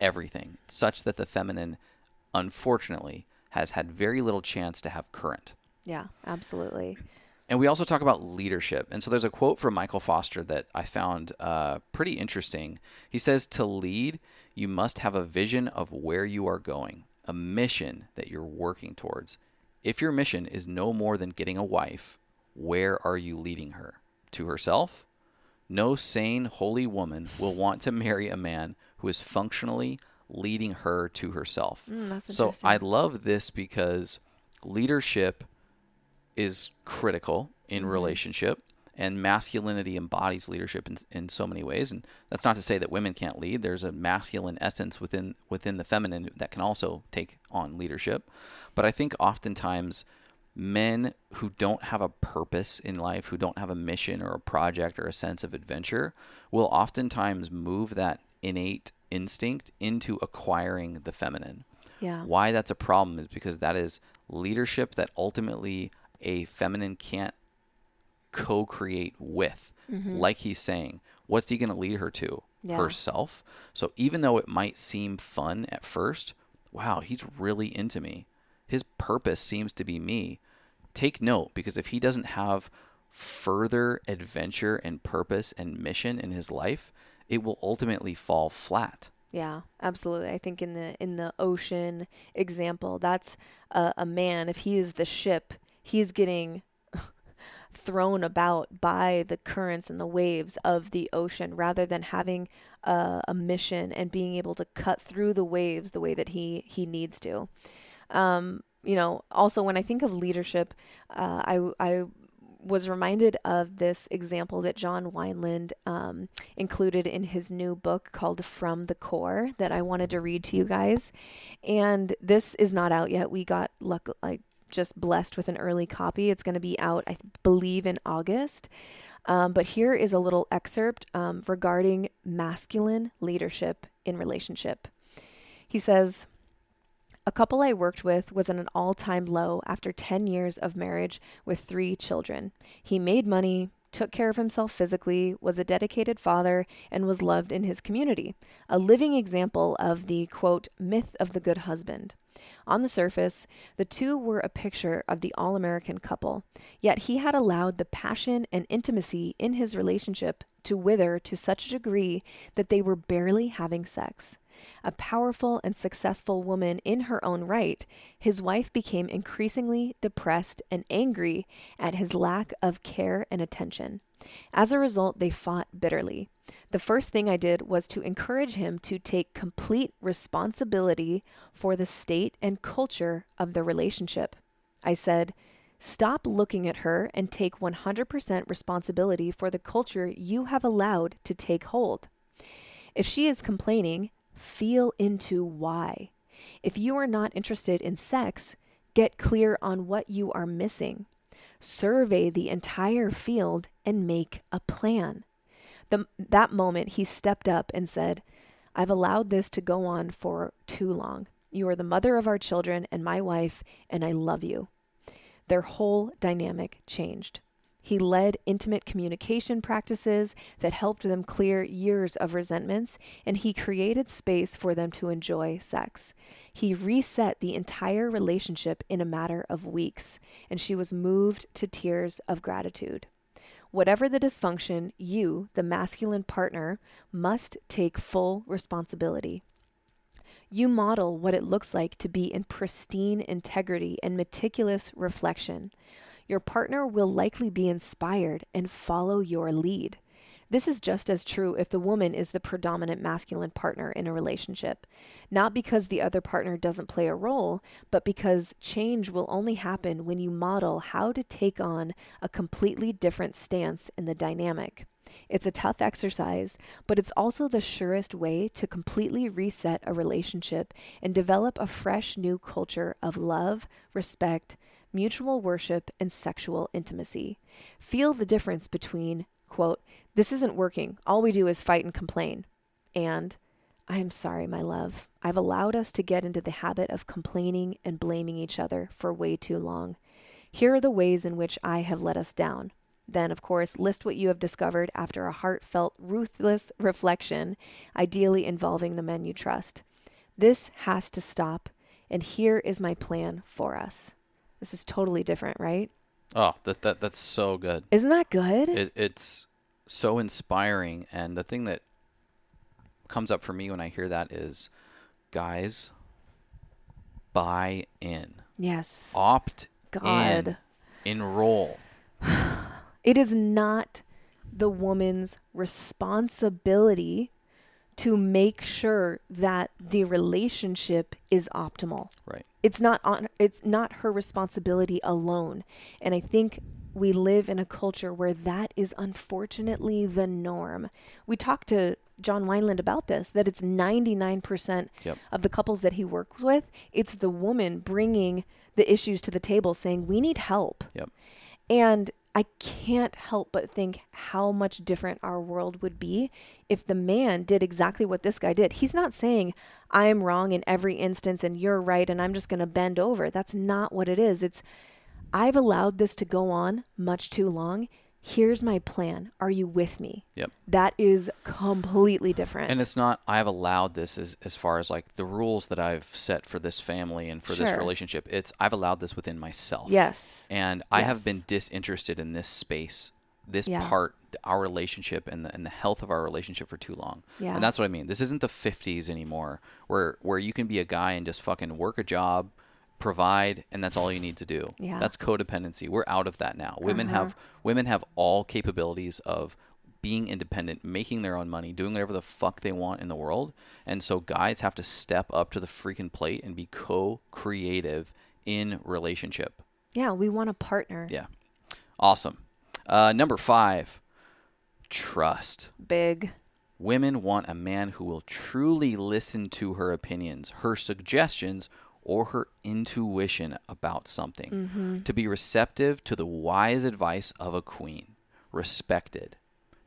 everything such that the feminine, unfortunately, has had very little chance to have current. Yeah, absolutely. And we also talk about leadership. And so there's a quote from Michael Foster that I found uh, pretty interesting. He says, To lead, you must have a vision of where you are going, a mission that you're working towards. If your mission is no more than getting a wife, where are you leading her? To herself? No sane, holy woman will want to marry a man who is functionally leading her to herself. Mm, so I love this because leadership is critical in mm-hmm. relationship and masculinity embodies leadership in, in so many ways. And that's not to say that women can't lead. There's a masculine essence within within the feminine that can also take on leadership. But i think oftentimes men who don't have a purpose in life who don't have a mission or a project or a sense of adventure will oftentimes move that innate instinct into acquiring the feminine. Yeah. Why that's a problem is because that is leadership that ultimately a feminine can't co-create with. Mm-hmm. Like he's saying, what's he going to lead her to? Yeah. Herself. So even though it might seem fun at first, wow, he's really into me. His purpose seems to be me. Take note because if he doesn't have further adventure and purpose and mission in his life, it will ultimately fall flat. Yeah, absolutely. I think in the in the ocean example, that's a, a man. If he is the ship, he's getting thrown about by the currents and the waves of the ocean rather than having a, a, mission and being able to cut through the waves the way that he he needs to. Um, you know, also when I think of leadership, uh, I I was reminded of this example that John Wineland um, included in his new book called From the Core that I wanted to read to you guys. And this is not out yet. We got luck like just blessed with an early copy. It's going to be out, I believe, in August. Um, but here is a little excerpt um, regarding masculine leadership in relationship. He says, a couple I worked with was at an all time low after 10 years of marriage with three children. He made money, took care of himself physically, was a dedicated father, and was loved in his community. A living example of the quote, myth of the good husband. On the surface, the two were a picture of the all American couple, yet he had allowed the passion and intimacy in his relationship to wither to such a degree that they were barely having sex. A powerful and successful woman in her own right, his wife became increasingly depressed and angry at his lack of care and attention. As a result, they fought bitterly. The first thing I did was to encourage him to take complete responsibility for the state and culture of the relationship. I said, Stop looking at her and take 100% responsibility for the culture you have allowed to take hold. If she is complaining, feel into why. If you are not interested in sex, get clear on what you are missing. Survey the entire field and make a plan. The, that moment, he stepped up and said, I've allowed this to go on for too long. You are the mother of our children and my wife, and I love you. Their whole dynamic changed. He led intimate communication practices that helped them clear years of resentments, and he created space for them to enjoy sex. He reset the entire relationship in a matter of weeks, and she was moved to tears of gratitude. Whatever the dysfunction, you, the masculine partner, must take full responsibility. You model what it looks like to be in pristine integrity and meticulous reflection. Your partner will likely be inspired and follow your lead. This is just as true if the woman is the predominant masculine partner in a relationship. Not because the other partner doesn't play a role, but because change will only happen when you model how to take on a completely different stance in the dynamic. It's a tough exercise, but it's also the surest way to completely reset a relationship and develop a fresh new culture of love, respect, mutual worship, and sexual intimacy. Feel the difference between, quote, this isn't working. All we do is fight and complain. And I am sorry, my love. I've allowed us to get into the habit of complaining and blaming each other for way too long. Here are the ways in which I have let us down. Then, of course, list what you have discovered after a heartfelt, ruthless reflection, ideally involving the men you trust. This has to stop, and here is my plan for us. This is totally different, right? Oh, that, that that's so good. Isn't that good? It, it's so inspiring. And the thing that comes up for me when I hear that is guys, buy in. Yes. Opt God. in. Enroll. It is not the woman's responsibility to make sure that the relationship is optimal. Right. It's not on it's not her responsibility alone. And I think we live in a culture where that is unfortunately the norm. We talked to John Wineland about this that it's 99% Yep. of the couples that he works with, it's the woman bringing the issues to the table saying we need help. Yep. And I can't help but think how much different our world would be if the man did exactly what this guy did. He's not saying, I'm wrong in every instance and you're right and I'm just going to bend over. That's not what it is. It's, I've allowed this to go on much too long. Here's my plan. Are you with me? Yep. That is completely different. And it's not I've allowed this as as far as like the rules that I've set for this family and for this Sure. relationship. It's I've allowed this within myself. yes. And I have been disinterested in this space, this Yeah. part, our relationship and the, and the health of our relationship for too long. Yeah. And that's what I mean. This isn't the 50s anymore where where you can be a guy and just fucking work a job, provide and that's all you need to do. Yeah. Uh-huh. That's codependency. We're out of that now. Women have women have all capabilities of being independent, making their own money, doing whatever the fuck they want in the world. And so guys have to step up to the freaking plate and be co-creative in relationship. Yeah, we want a partner. Yeah. Awesome. Uh, number five, trust. Big. Women want a man who will truly listen to her opinions, her suggestions, or her intuition about something. Mm-hmm. To be receptive to the wise advice of a queen, respected,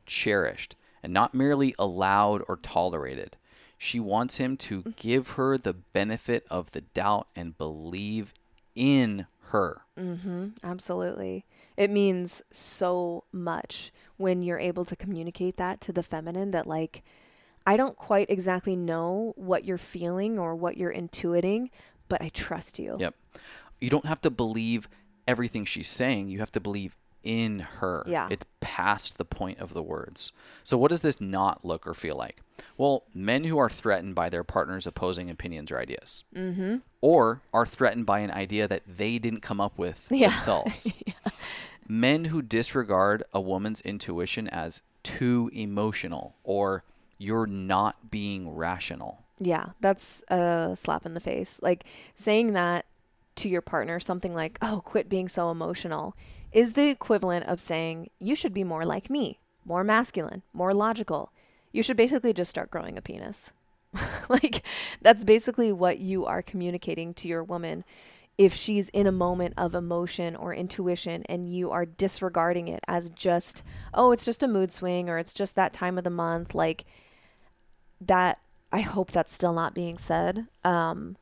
cherished, and not merely allowed or tolerated. She wants him to mm. give her the benefit of the doubt and believe in her. Mm-hmm. Absolutely. It means so much when you're able to communicate that to the feminine that, like, I don't quite exactly know what you're feeling or what you're intuiting, but I trust you. Yep. You don't have to believe everything she's saying. You have to believe in her. Yeah. It's past the point of the words. So, what does this not look or feel like? Well, men who are threatened by their partner's opposing opinions or ideas, mm-hmm. or are threatened by an idea that they didn't come up with Yeah. themselves. Men who disregard a woman's intuition as too emotional or you're not being rational. Yeah, that's a slap in the face. Like saying that to your partner, something like, oh, quit being so emotional, is the equivalent of saying, you should be more like me, more masculine, more logical. You should basically just start growing a penis. like, that's basically what you are communicating to your woman if she's in a moment of emotion or intuition and you are disregarding it as just, oh, it's just a mood swing or it's just that time of the month, like that, I hope that's still not being said. Um,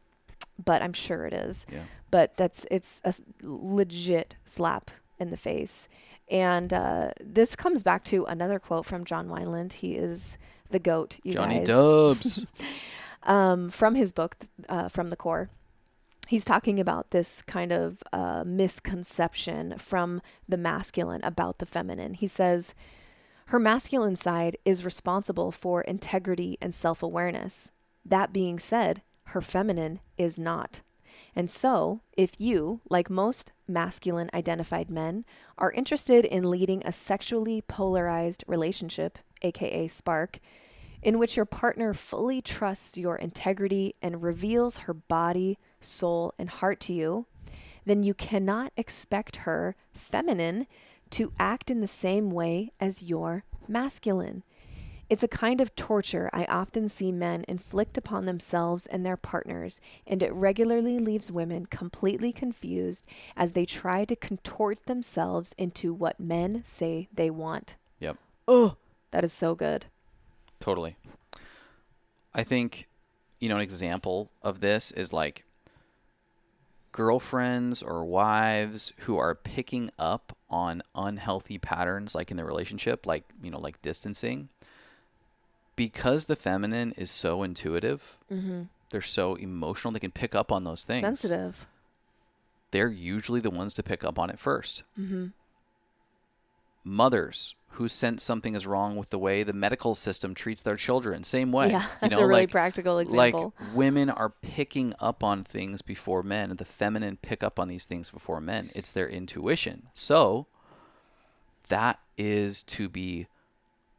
but I'm sure it is. Yeah. But that's, it's a legit slap in the face. And uh, this comes back to another quote from John Wineland. He is the goat, you guys. Johnny guys. Dubs. um, from his book, uh, From the Core he's talking about this kind of uh, misconception from the masculine about the feminine. He says, her masculine side is responsible for integrity and self awareness. That being said, her feminine is not. And so, if you, like most masculine identified men, are interested in leading a sexually polarized relationship, aka spark, in which your partner fully trusts your integrity and reveals her body, soul, and heart to you, then you cannot expect her, feminine, to act in the same way as your masculine. It's a kind of torture I often see men inflict upon themselves and their partners, and it regularly leaves women completely confused as they try to contort themselves into what men say they want. Yep. Oh, that is so good. Totally. I think, you know, an example of this is like girlfriends or wives who are picking up on unhealthy patterns like in the relationship like you know like distancing because the feminine is so intuitive mm-hmm. they're so emotional they can pick up on those things sensitive they're usually the ones to pick up on it 1st mm-hmm. mothers who sense something is wrong with the way the medical system treats their children. Same way. Yeah, that's you know, a really like, practical example. Like women are picking up on things before men, the feminine pick up on these things before men. It's their intuition. So that is to be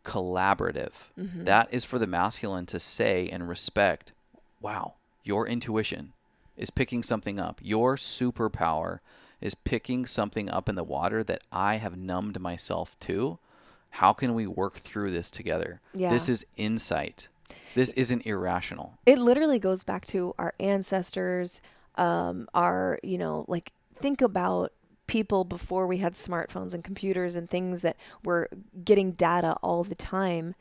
collaborative. Mm-hmm. That is for the masculine to say and respect, wow, your intuition is picking something up. Your superpower is picking something up in the water that I have numbed myself to how can we work through this together? Yeah. This is insight. This isn't irrational. It literally goes back to our ancestors, um, our, you know, like think about people before we had smartphones and computers and things that were getting data all the time.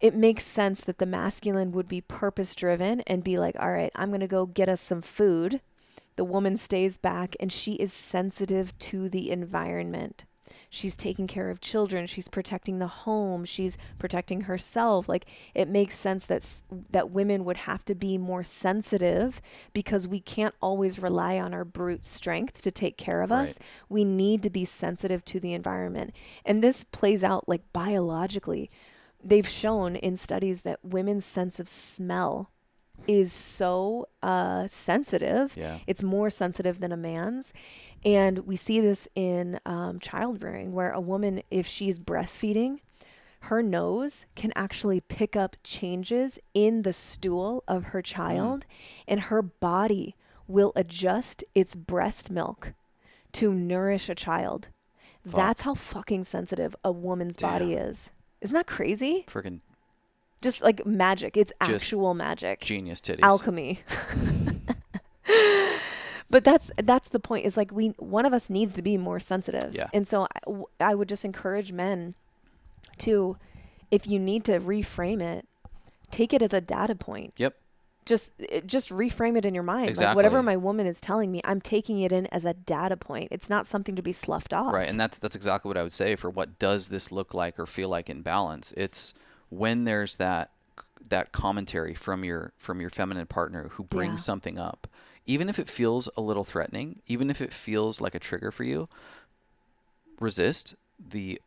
It makes sense that the masculine would be purpose driven and be like, all right, I'm going to go get us some food. The woman stays back and she is sensitive to the environment she's taking care of children she's protecting the home she's protecting herself like it makes sense that that women would have to be more sensitive because we can't always rely on our brute strength to take care of right. us we need to be sensitive to the environment and this plays out like biologically they've shown in studies that women's sense of smell is so uh, sensitive. Yeah. It's more sensitive than a man's. And we see this in um, child rearing, where a woman, if she's breastfeeding, her nose can actually pick up changes in the stool of her child, mm. and her body will adjust its breast milk to nourish a child. Fuck. That's how fucking sensitive a woman's Damn. body is. Isn't that crazy? Freaking just like magic. It's actual magic. Genius titties. Alchemy. but that's that's the point. Is like we one of us needs to be more sensitive. Yeah. And so I, I would just encourage men to, if you need to reframe it, take it as a data point. Yep. Just just reframe it in your mind. Exactly. Like whatever my woman is telling me, I'm taking it in as a data point. It's not something to be sloughed off. Right, and that's that's exactly what I would say for what does this look like or feel like in balance. It's when there's that that commentary from your from your feminine partner who brings yeah. something up even if it feels a little threatening even if it feels like a trigger for you resist the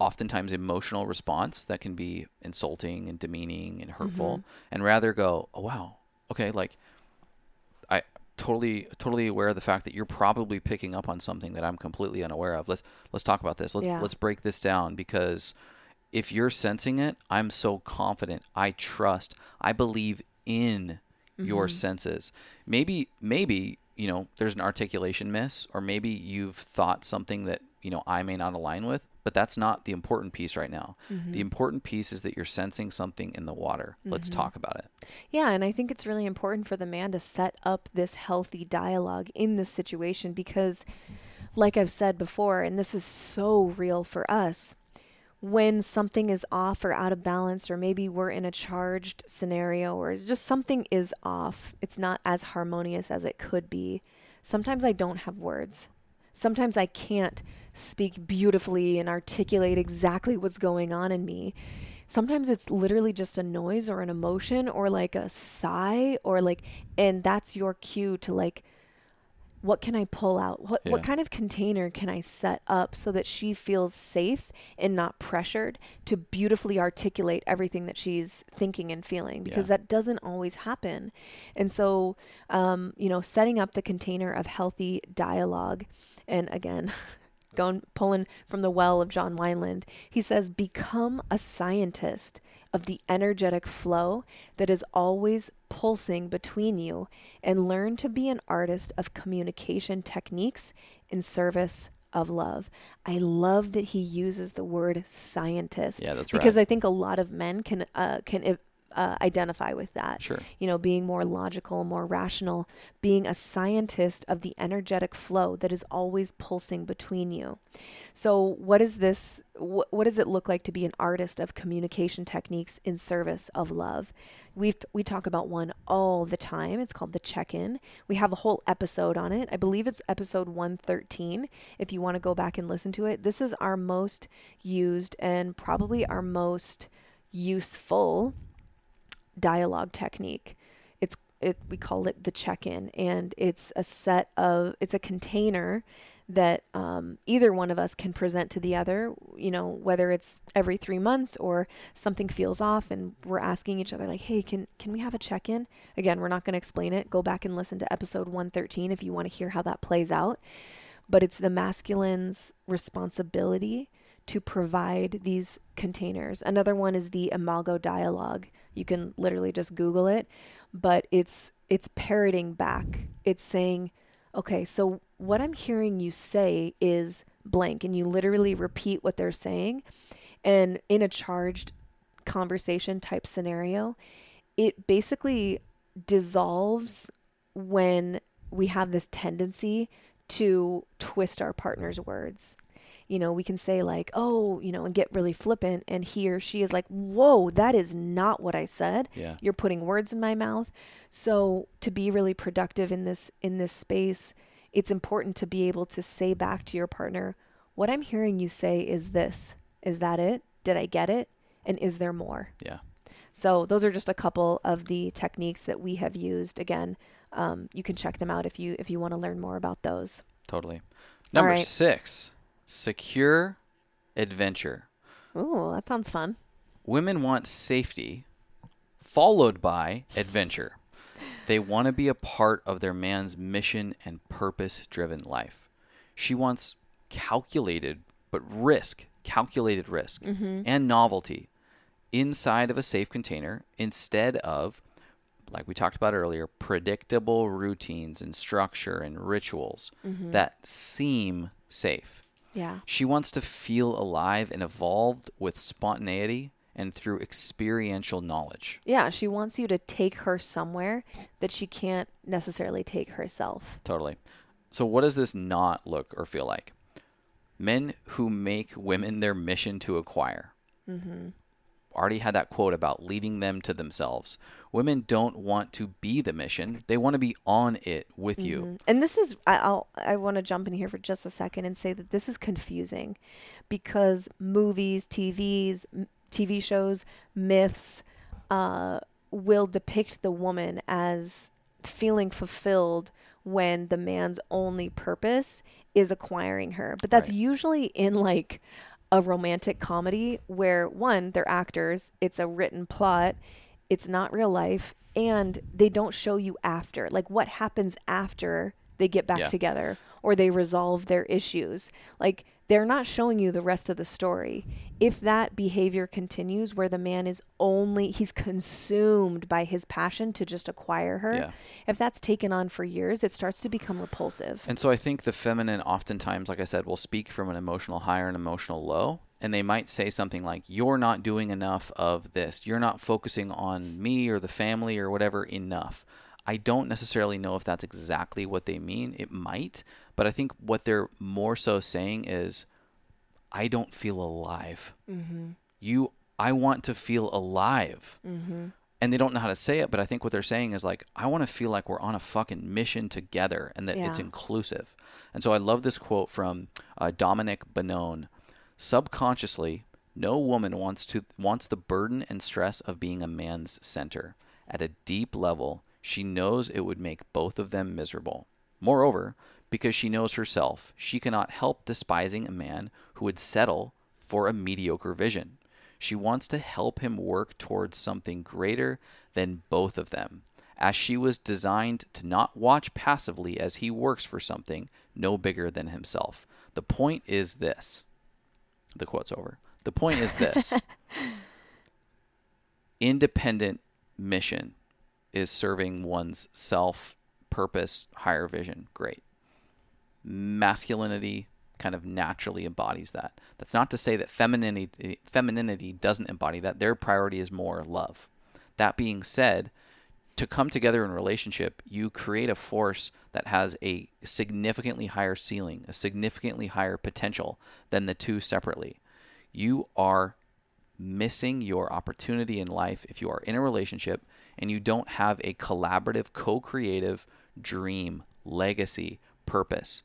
oftentimes emotional response that can be insulting and demeaning and hurtful mm-hmm. and rather go oh wow okay like i totally totally aware of the fact that you're probably picking up on something that i'm completely unaware of let's let's talk about this let's yeah. let's break this down because if you're sensing it, I'm so confident. I trust. I believe in mm-hmm. your senses. Maybe, maybe, you know, there's an articulation miss, or maybe you've thought something that, you know, I may not align with, but that's not the important piece right now. Mm-hmm. The important piece is that you're sensing something in the water. Mm-hmm. Let's talk about it. Yeah, and I think it's really important for the man to set up this healthy dialogue in this situation because like I've said before, and this is so real for us, when something is off or out of balance, or maybe we're in a charged scenario, or just something is off, it's not as harmonious as it could be. Sometimes I don't have words. Sometimes I can't speak beautifully and articulate exactly what's going on in me. Sometimes it's literally just a noise or an emotion or like a sigh or like, and that's your cue to like what can I pull out? What, yeah. what kind of container can I set up so that she feels safe and not pressured to beautifully articulate everything that she's thinking and feeling? Because yeah. that doesn't always happen. And so, um, you know, setting up the container of healthy dialogue, and again, going pulling from the well of John Wineland, he says, become a scientist of the energetic flow that is always pulsing between you and learn to be an artist of communication techniques in service of love. I love that he uses the word scientist. Yeah, that's right. Because I think a lot of men can uh, can uh, identify with that. Sure. You know, being more logical, more rational, being a scientist of the energetic flow that is always pulsing between you. So, what is this? Wh- what does it look like to be an artist of communication techniques in service of love? We we talk about one all the time. It's called the check-in. We have a whole episode on it. I believe it's episode 113 if you want to go back and listen to it. This is our most used and probably our most useful dialogue technique. It's it we call it the check-in, and it's a set of it's a container that um, either one of us can present to the other. You know, whether it's every three months or something feels off, and we're asking each other like, "Hey, can can we have a check-in?" Again, we're not going to explain it. Go back and listen to episode 113 if you want to hear how that plays out. But it's the masculine's responsibility to provide these containers. Another one is the Imago dialogue. You can literally just Google it, but it's it's parroting back. It's saying, okay, so what I'm hearing you say is blank, and you literally repeat what they're saying. And in a charged conversation type scenario, it basically dissolves when we have this tendency to twist our partner's words you know, we can say like, oh, you know, and get really flippant. And he or she is like, whoa, that is not what I said. Yeah. You're putting words in my mouth. So to be really productive in this, in this space, it's important to be able to say back to your partner, what I'm hearing you say is this. Is that it? Did I get it? And is there more? Yeah. So those are just a couple of the techniques that we have used. Again, um, you can check them out if you if you want to learn more about those. Totally. Number right. six secure adventure. Ooh, that sounds fun. Women want safety, followed by adventure. They want to be a part of their man's mission and purpose driven life. She wants calculated, but risk, calculated risk, mm-hmm. and novelty inside of a safe container instead of, like we talked about earlier, predictable routines and structure and rituals mm-hmm. that seem safe. Yeah. She wants to feel alive and evolved with spontaneity and through experiential knowledge. Yeah, she wants you to take her somewhere that she can't necessarily take herself. Totally. So, what does this not look or feel like? Men who make women their mission to acquire. Mm-hmm already had that quote about leading them to themselves. Women don't want to be the mission; they want to be on it with mm-hmm. you. And this is I'll I want to jump in here for just a second and say that this is confusing because movies, TVs, TV shows, myths uh, will depict the woman as feeling fulfilled when the man's only purpose is acquiring her. But that's right. usually in like a romantic comedy where one, they're actors, it's a written plot, it's not real life, and they don't show you after. Like what happens after they get back yeah. together or they resolve their issues. Like they're not showing you the rest of the story. If that behavior continues where the man is only, he's consumed by his passion to just acquire her, Yeah. if that's taken on for years, it starts to become repulsive. And so I think the feminine oftentimes, like I said, will speak from an emotional high or an emotional low. And they might say something like, You're not doing enough of this. You're not focusing on me or the family or whatever enough. I don't necessarily know if that's exactly what they mean. It might. But I think what they're more so saying is, I don't feel alive. You, I want to feel alive. And they don't know how to say it, but I think what they're saying is like, I want to feel like we're on a fucking mission together and that it's inclusive. And so I love this quote from uh, Dominic Bonone. Subconsciously, no woman wants to wants the burden and stress of being a man's center. At a deep level, she knows it would make both of them miserable. Moreover, because she knows herself, she cannot help despising a man who would settle for a mediocre vision. She wants to help him work towards something greater than both of them, as she was designed to not watch passively as he works for something no bigger than himself. The point is this. The quote's over. The point is this. Independent mission is serving one's self, purpose, higher vision. Great masculinity kind of naturally embodies that. That's not to say that femininity femininity doesn't embody that. Their priority is more love. That being said, to come together in relationship, you create a force that has a significantly higher ceiling, a significantly higher potential than the two separately. You are missing your opportunity in life if you are in a relationship and you don't have a collaborative, co creative dream, legacy, purpose.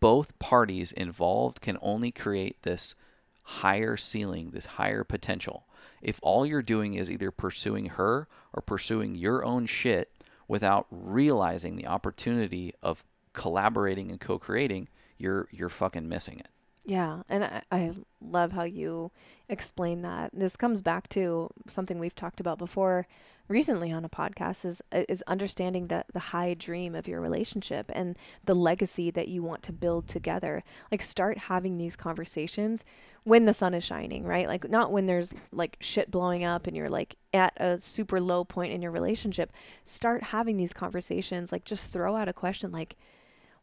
Both parties involved can only create this higher ceiling, this higher potential. If all you're doing is either pursuing her or pursuing your own shit without realizing the opportunity of collaborating and co-creating, you're you're fucking missing it. Yeah, and I, I love how you explain that. This comes back to something we've talked about before recently on a podcast is uh, is understanding the the high dream of your relationship and the legacy that you want to build together. Like start having these conversations when the sun is shining, right? Like not when there's like shit blowing up and you're like at a super low point in your relationship. Start having these conversations like just throw out a question like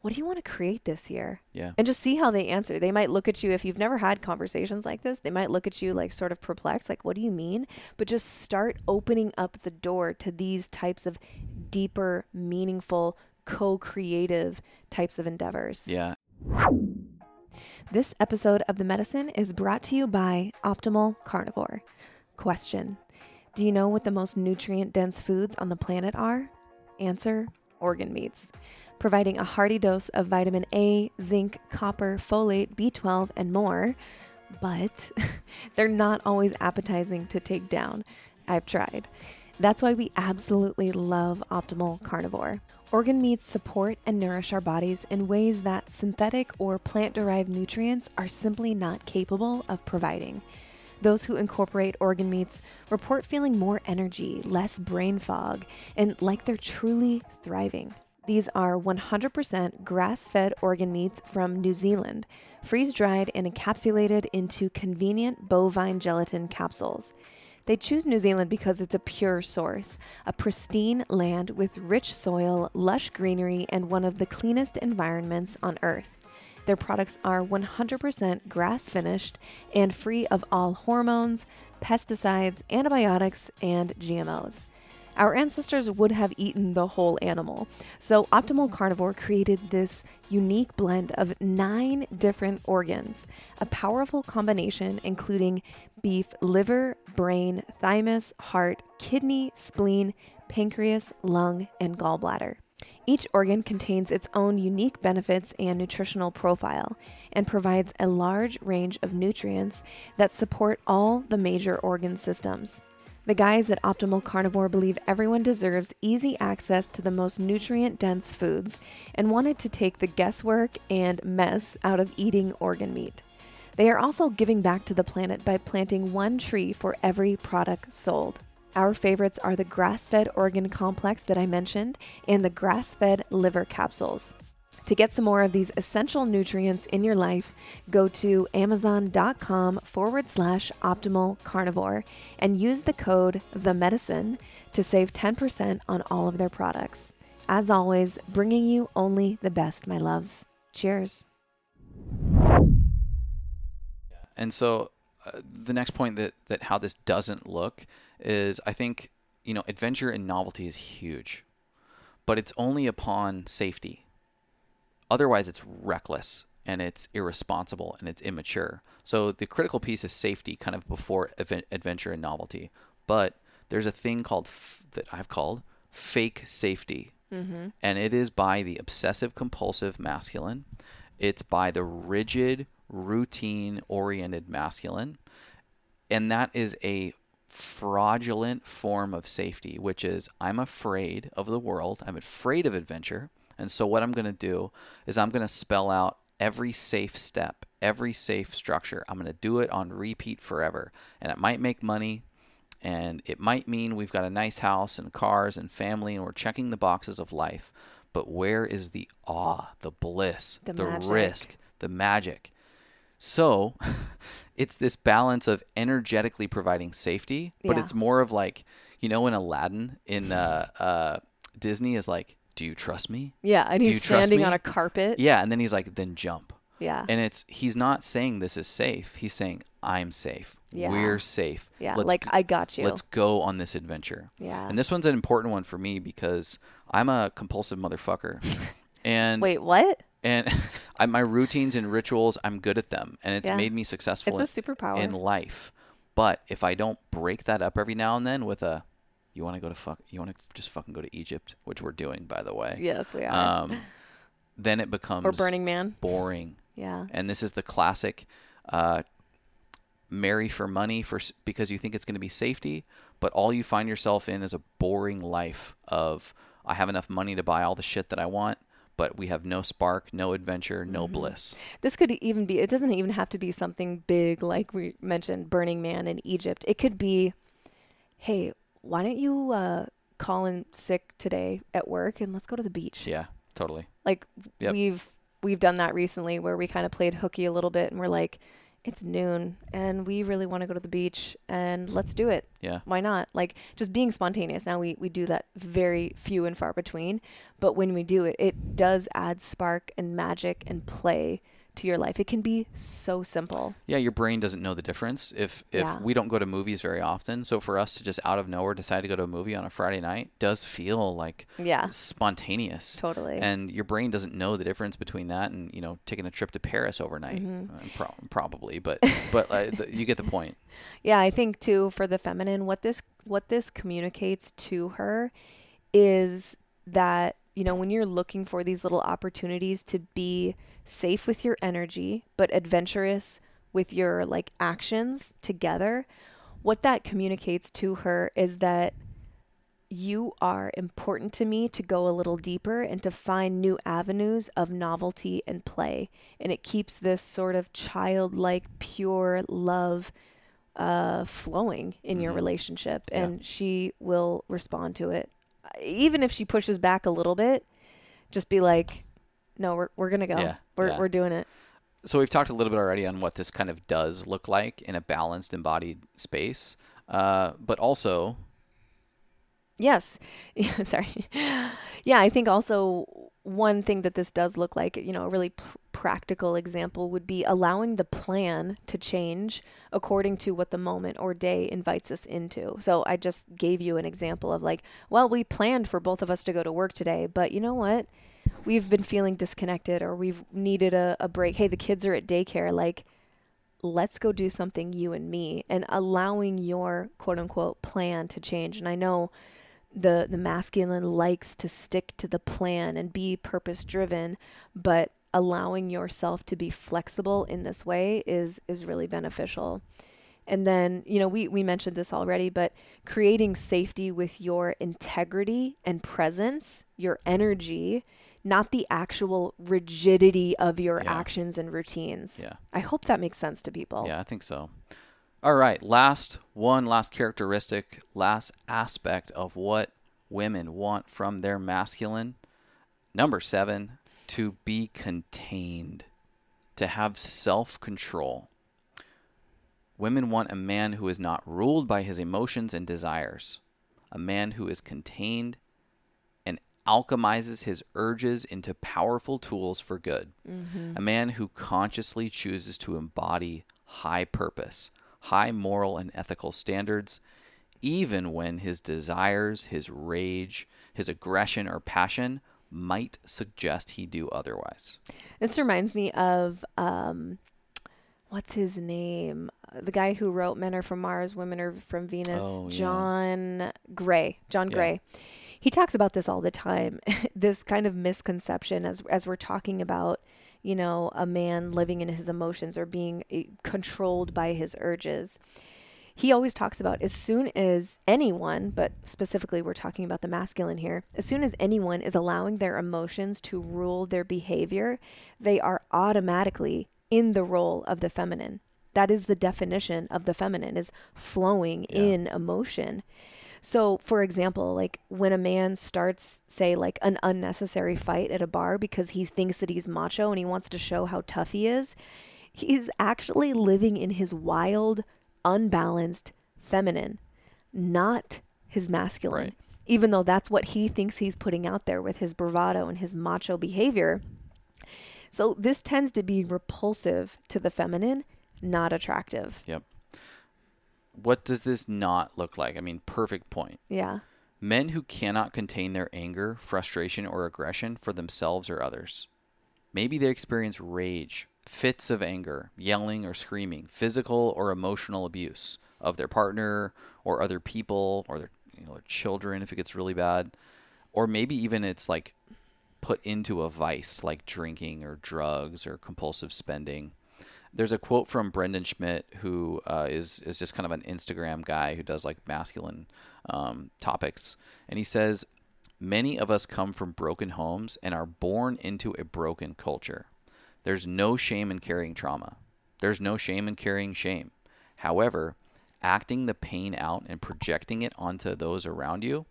what do you want to create this year? Yeah. And just see how they answer. They might look at you, if you've never had conversations like this, they might look at you like sort of perplexed, like, what do you mean? But just start opening up the door to these types of deeper, meaningful, co creative types of endeavors. Yeah. This episode of The Medicin is brought to you by Optimal Carnivore. Question Do you know what the most nutrient dense foods on the planet are? Answer organ meats providing a hearty dose of vitamin A, zinc, copper, folate, B12, and more. But they're not always appetizing to take down. I've tried. That's why we absolutely love Optimal Carnivore. Organ meats support and nourish our bodies in ways that synthetic or plant derived nutrients are simply not capable of providing. Those who incorporate organ meats report feeling more energy, less brain fog, and like they're truly thriving. These are 100% grass fed organ meats from New Zealand, freeze dried and encapsulated into convenient bovine gelatin capsules. They choose New Zealand because it's a pure source, a pristine land with rich soil, lush greenery, and one of the cleanest environments on Earth. Their products are 100% grass finished and free of all hormones, pesticides, antibiotics, and GMOs. Our ancestors would have eaten the whole animal. So, Optimal Carnivore created this unique blend of nine different organs, a powerful combination including beef liver, brain, thymus, heart, kidney, spleen, pancreas, lung, and gallbladder. Each organ contains its own unique benefits and nutritional profile and provides a large range of nutrients that support all the major organ systems. The guys at Optimal Carnivore believe everyone deserves easy access to the most nutrient dense foods and wanted to take the guesswork and mess out of eating organ meat. They are also giving back to the planet by planting one tree for every product sold. Our favorites are the grass fed organ complex that I mentioned and the grass fed liver capsules. To get some more of these essential nutrients in your life, go to amazon.com forward slash optimal carnivore and use the code themedicin to save 10% on all of their products. As always, bringing you only the best, my loves. Cheers. And so uh, the next point that, that how this doesn't look is I think, you know, adventure and novelty is huge, but it's only upon safety. Otherwise, it's reckless and it's irresponsible and it's immature. So the critical piece is safety kind of before adventure and novelty. But there's a thing called f- that I've called fake safety. Mm-hmm. And it is by the obsessive compulsive masculine. It's by the rigid routine oriented masculine. And that is a fraudulent form of safety, which is I'm afraid of the world, I'm afraid of adventure. And so, what I'm going to do is I'm going to spell out every safe step, every safe structure. I'm going to do it on repeat forever. And it might make money, and it might mean we've got a nice house and cars and family, and we're checking the boxes of life. But where is the awe, the bliss, the, the risk, the magic? So it's this balance of energetically providing safety, but yeah. it's more of like, you know, in Aladdin in uh, uh, Disney is like, do you trust me? Yeah, and he's standing on a carpet. Yeah, and then he's like, then jump. Yeah. And it's he's not saying this is safe. He's saying I'm safe. Yeah. We're safe. Yeah. Let's, like I got you. Let's go on this adventure. Yeah. And this one's an important one for me because I'm a compulsive motherfucker. and wait, what? and I, my routines and rituals, I'm good at them, and it's yeah. made me successful. It's a superpower in life. But if I don't break that up every now and then with a, you want to go to fuck, you want to just fucking go to Egypt, which we're doing by the way. Yes, we are. Um, then it becomes or Burning Man. Boring. Yeah. And this is the classic. Uh, marry for money for because you think it's going to be safety, but all you find yourself in is a boring life of I have enough money to buy all the shit that I want but we have no spark, no adventure, no mm-hmm. bliss. This could even be, it doesn't even have to be something big like we mentioned Burning Man in Egypt. It could be, hey, why don't you uh, call in sick today at work and let's go to the beach? Yeah, totally. Like yep. we've we've done that recently where we kind of played hooky a little bit and we're like, it's noon and we really want to go to the beach and let's do it. Yeah. Why not? Like just being spontaneous. Now we, we do that very few and far between, but when we do it, it does add spark and magic and play to your life. It can be so simple. Yeah, your brain doesn't know the difference. If if yeah. we don't go to movies very often, so for us to just out of nowhere decide to go to a movie on a Friday night does feel like yeah spontaneous. Totally. And your brain doesn't know the difference between that and you know taking a trip to Paris overnight. Mm-hmm. Uh, pro- probably, but but uh, the, you get the point. Yeah, I think too for the feminine, what this what this communicates to her is that you know when you're looking for these little opportunities to be safe with your energy, but adventurous with your like actions together, what that communicates to her is that you are important to me to go a little deeper and to find new avenues of novelty and play. And it keeps this sort of childlike, pure love uh, flowing in mm-hmm. your relationship. And yeah. she will respond to it. Even if she pushes back a little bit, just be like, no, we're we're gonna go. Yeah, we're yeah. we're doing it. So we've talked a little bit already on what this kind of does look like in a balanced, embodied space, uh, but also. Yes, sorry. Yeah, I think also one thing that this does look like, you know, a really pr- practical example would be allowing the plan to change according to what the moment or day invites us into. So I just gave you an example of like, well, we planned for both of us to go to work today, but you know what? We've been feeling disconnected or we've needed a, a break. Hey, the kids are at daycare. Like, let's go do something you and me and allowing your quote unquote plan to change. And I know the the masculine likes to stick to the plan and be purpose driven, but allowing yourself to be flexible in this way is is really beneficial. And then, you know, we, we mentioned this already, but creating safety with your integrity and presence, your energy, not the actual rigidity of your yeah. actions and routines. Yeah. I hope that makes sense to people. Yeah, I think so. All right, last one, last characteristic, last aspect of what women want from their masculine. Number seven, to be contained, to have self control. Women want a man who is not ruled by his emotions and desires, a man who is contained alchemizes his urges into powerful tools for good, mm-hmm. a man who consciously chooses to embody high purpose, high moral and ethical standards, even when his desires, his rage, his aggression, or passion might suggest he do otherwise. This reminds me of um, what's his name? The guy who wrote Men Are From Mars, Women Are From Venus, oh, John yeah. Gray. John yeah. He talks about this all the time. this kind of misconception as as we're talking about, you know, a man living in his emotions or being eh, controlled by his urges he always talks about as soon as anyone, but specifically we're talking about the masculine here, as soon as anyone is allowing their emotions to rule their behavior, they are automatically in the role of the feminine. That is the definition of the feminine is flowing yeah. in emotion. So, for example, like when a man starts, say, like an unnecessary fight at a bar because he thinks that he's macho and he wants to show how tough he is, he's actually living in his wild, unbalanced feminine, not his masculine. Right. Even though that's what he thinks he's putting out there with his bravado and his macho behavior. So this tends to be repulsive to the feminine, not attractive. Yep. What does this not look like? I mean, perfect point. Yeah. Men who cannot contain their anger, frustration, or aggression for themselves or others. Maybe they experience rage, fits of anger, yelling or screaming, physical or emotional abuse of their partner or other people or their you know, children if it gets really bad. Or maybe even it's like put into a vice like drinking or drugs or compulsive spending. There's a quote from Brendan Schmidt, who uh, is is just kind of an Instagram guy who does like masculine um, topics, and he says, "Many of us come from broken homes and are born into a broken culture. There's no shame in carrying trauma. There's no shame in carrying shame. However, acting the pain out and projecting it onto those around you,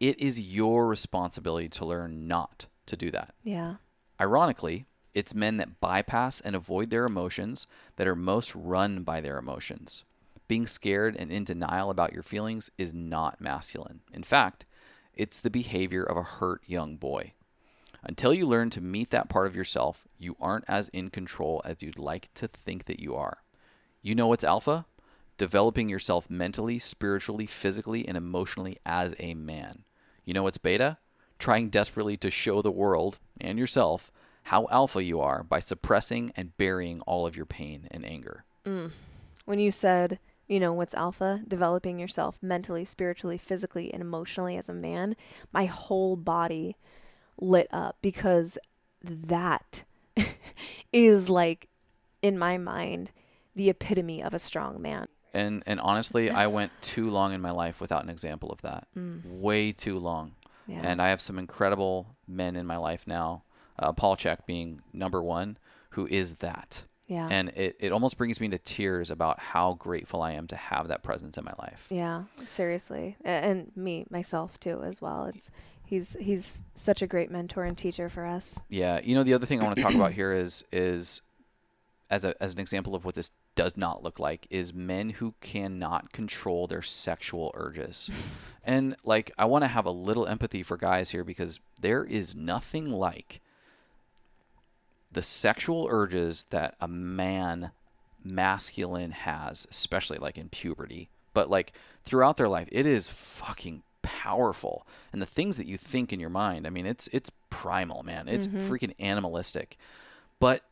it is your responsibility to learn not to do that. Yeah. Ironically, it's men that bypass and avoid their emotions that are most run by their emotions. Being scared and in denial about your feelings is not masculine. In fact, it's the behavior of a hurt young boy. Until you learn to meet that part of yourself, you aren't as in control as you'd like to think that you are. You know what's alpha? Developing yourself mentally, spiritually, physically, and emotionally as a man. You know what's beta? Trying desperately to show the world and yourself how alpha you are by suppressing and burying all of your pain and anger. Mm. When you said, you know, what's alpha, developing yourself mentally, spiritually, physically, and emotionally as a man, my whole body lit up because that is like in my mind the epitome of a strong man. And and honestly, I went too long in my life without an example of that. Mm. Way too long. Yeah. And I have some incredible men in my life now. Uh, Paul Chek being number one, who is that. Yeah. And it, it almost brings me to tears about how grateful I am to have that presence in my life. Yeah, seriously. And me, myself too, as well. It's he's he's such a great mentor and teacher for us. Yeah, you know the other thing I want to talk about here is is as a as an example of what this does not look like is men who cannot control their sexual urges. and like I want to have a little empathy for guys here because there is nothing like the sexual urges that a man masculine has, especially like in puberty, but like throughout their life, it is fucking powerful and the things that you think in your mind i mean it's it's primal man it's mm-hmm. freaking animalistic but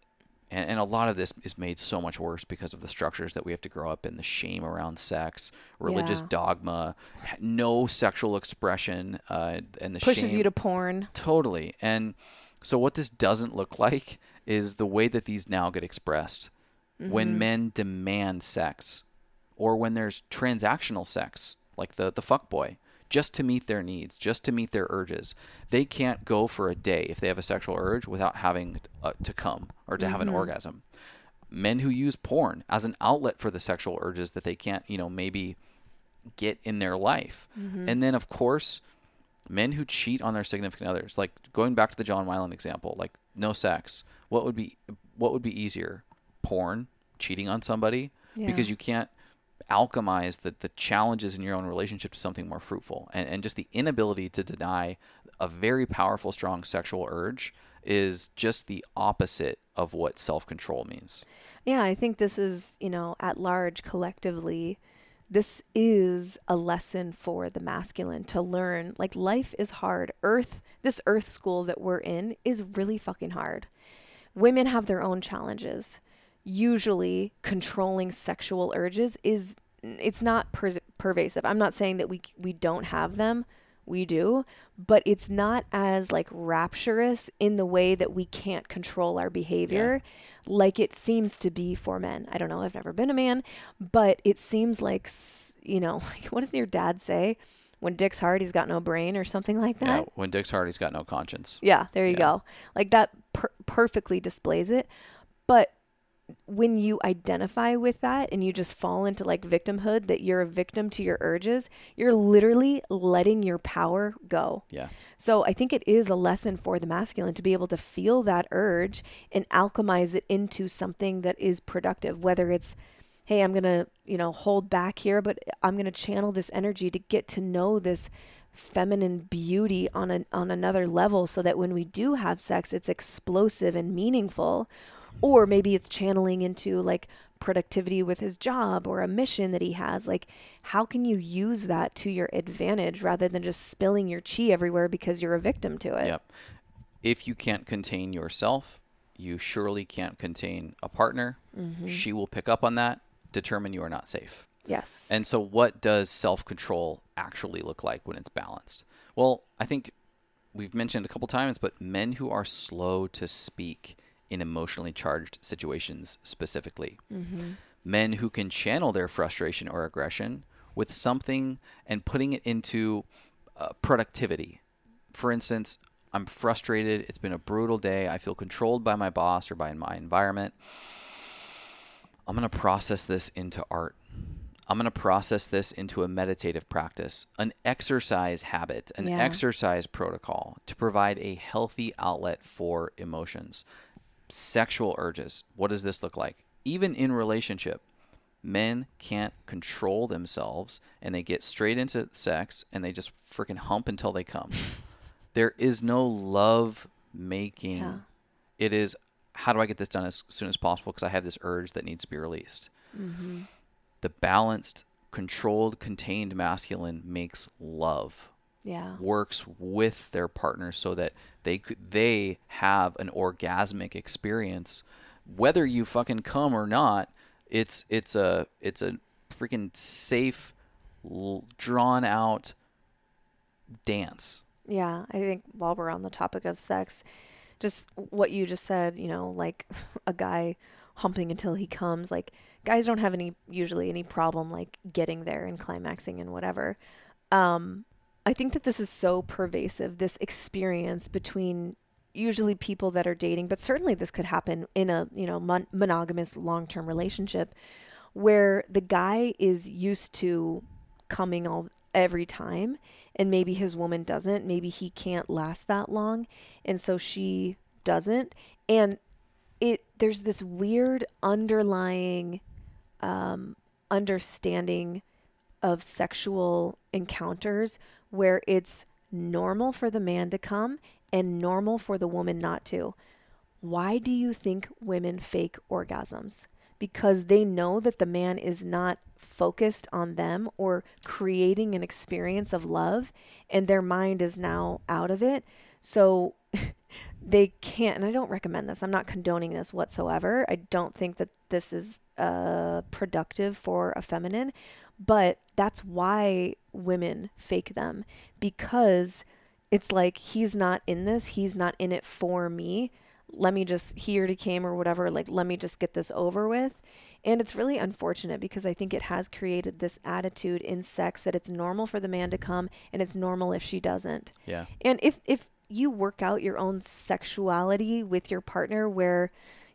and, and a lot of this is made so much worse because of the structures that we have to grow up in the shame around sex religious yeah. dogma no sexual expression uh, and the pushes shame. you to porn totally and so what this doesn't look like is the way that these now get expressed mm-hmm. when men demand sex or when there's transactional sex like the the fuck boy just to meet their needs, just to meet their urges. They can't go for a day if they have a sexual urge without having uh, to come or to mm-hmm. have an mm-hmm. orgasm. Men who use porn as an outlet for the sexual urges that they can't, you know, maybe get in their life. Mm-hmm. And then, of course, Men who cheat on their significant others, like going back to the John Wineland example, like no sex. What would be what would be easier? Porn, cheating on somebody, Yeah. because you can't alchemize the, the challenges in your own relationship to something more fruitful. And, and just the inability to deny a very powerful, strong sexual urge is just the opposite of what self control means. Yeah, I think this is, you know, at large collectively, this is a lesson for the masculine to learn. Like, life is hard. Earth, this earth school that we're in is really fucking hard. Women have their own challenges. Usually, controlling sexual urges is, it's not per- pervasive. I'm not saying that we, we don't have them. We do, but it's not as like rapturous in the way that we can't control our behavior like it seems to be for men. I don't know, I've never been a man, but it seems like, you know, like what does your dad say? When Dick's hard, he's got no brain or something like Yeah, that. when Dick's hard, he's got no conscience. Yeah, there you Yeah. go. Like that per- perfectly displays it. But when you identify with that and you just fall into like victimhood, that you're a victim to your urges, you're literally letting your power go. Yeah. So I think it is a lesson for the masculine to be able to feel that urge and alchemize it into something that is productive, whether it's hey, I'm going to, you know, hold back here, but I'm going to channel this energy to get to know this feminine beauty on an on another level so that when we do have sex it's explosive and meaningful or maybe it's channeling into like productivity with his job or a mission that he has like how can you use that to your advantage rather than just spilling your chi everywhere because you're a victim to it Yep. If you can't contain yourself, you surely can't contain a partner. Mm-hmm. She will pick up on that, determine you are not safe. Yes And so, what does self control actually look like when it's balanced? Well, I think we've mentioned a couple times, but men who are slow to speak in emotionally charged situations specifically, men who can channel their frustration or aggression with something and putting it into uh, productivity. For instance, I'm frustrated. It's been a brutal day. I feel controlled by my boss or by my environment. I'm going to process this into art. I'm going to process this into a meditative practice, an exercise habit, an Yeah. exercise protocol to provide a healthy outlet for emotions. Sexual urges. What does this look like? Even in relationship, men can't control themselves and they get straight into sex and they just freaking hump until they come. there is no love making. Yeah. It is how do I get this done as soon as possible because I have this urge that needs to be released. Mm-hmm. The balanced, controlled, contained masculine makes love. Yeah. Works with their partner so that they could they have an orgasmic experience. Whether you fucking come or not it's it's a it's a freaking safe l- drawn out dance. Yeah, I think while we're on the topic of sex, just what you just said, you know, like a guy humping until he comes, like guys don't have any usually any problem like getting there and climaxing and whatever. Um I think that this is so pervasive this experience between usually people that are dating, but certainly this could happen in a, you know, mon- monogamous long-term relationship where the guy is used to coming all every time and maybe his woman doesn't maybe he can't last that long and so she doesn't and it there's this weird underlying um understanding of sexual encounters where it's normal for the man to come and normal for the woman not to why do you think women fake orgasms? Because they know that the man is not focused on them or creating an experience of love, and their mind is now out of it. So they can't, and I don't recommend this. I'm not condoning this whatsoever. I don't think that this is uh, productive for a feminine, but that's why women fake them because it's like he's not in this, he's not in it for me. Let me just he already came or whatever like let me just get this over with. And it's really unfortunate because i think it has created this attitude in sex that it's normal for the man to come and it's normal if she doesn't. Yeah. And if if you work out your own sexuality with your partner where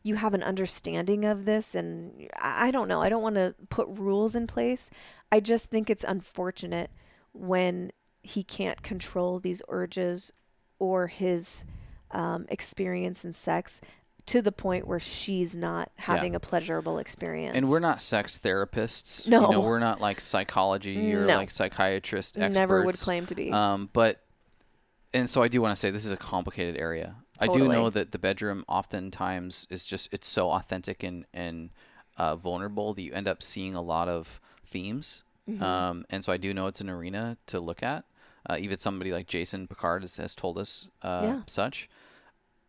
you have an understanding of this and i don't know i don't want to put rules in place i just think it's unfortunate when he can't control these urges or his um, experience in sex to the point where she's not having yeah. a pleasurable experience. And we're not sex therapists. No, you know, we're not like psychology or no. like psychiatrist experts. Never would claim to be. Um, but and so I do want to say this is a complicated area. Totally. I do know that the bedroom oftentimes is just it's so authentic and and uh, vulnerable that you end up seeing a lot of themes. Mm-hmm. Um, and so I do know it's an arena to look at. Uh, even somebody like Jason Picard has, has told us uh, yeah. such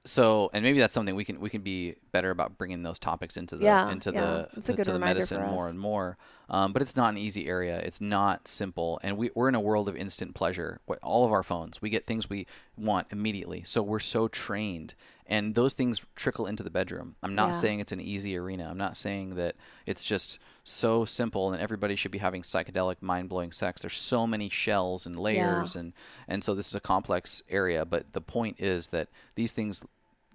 so and maybe that's something we can we can be better about bringing those topics into the yeah, into yeah. the to the Medicin more and more. Um, but it's not an easy area. It's not simple. And we, we're in a world of instant pleasure all of our phones. We get things we want immediately. So we're so trained. And those things trickle into the bedroom. I'm not yeah. saying it's an easy arena. I'm not saying that it's just so simple and everybody should be having psychedelic mind-blowing sex. There's so many shells and layers and and so this is a complex area. But the point is that these things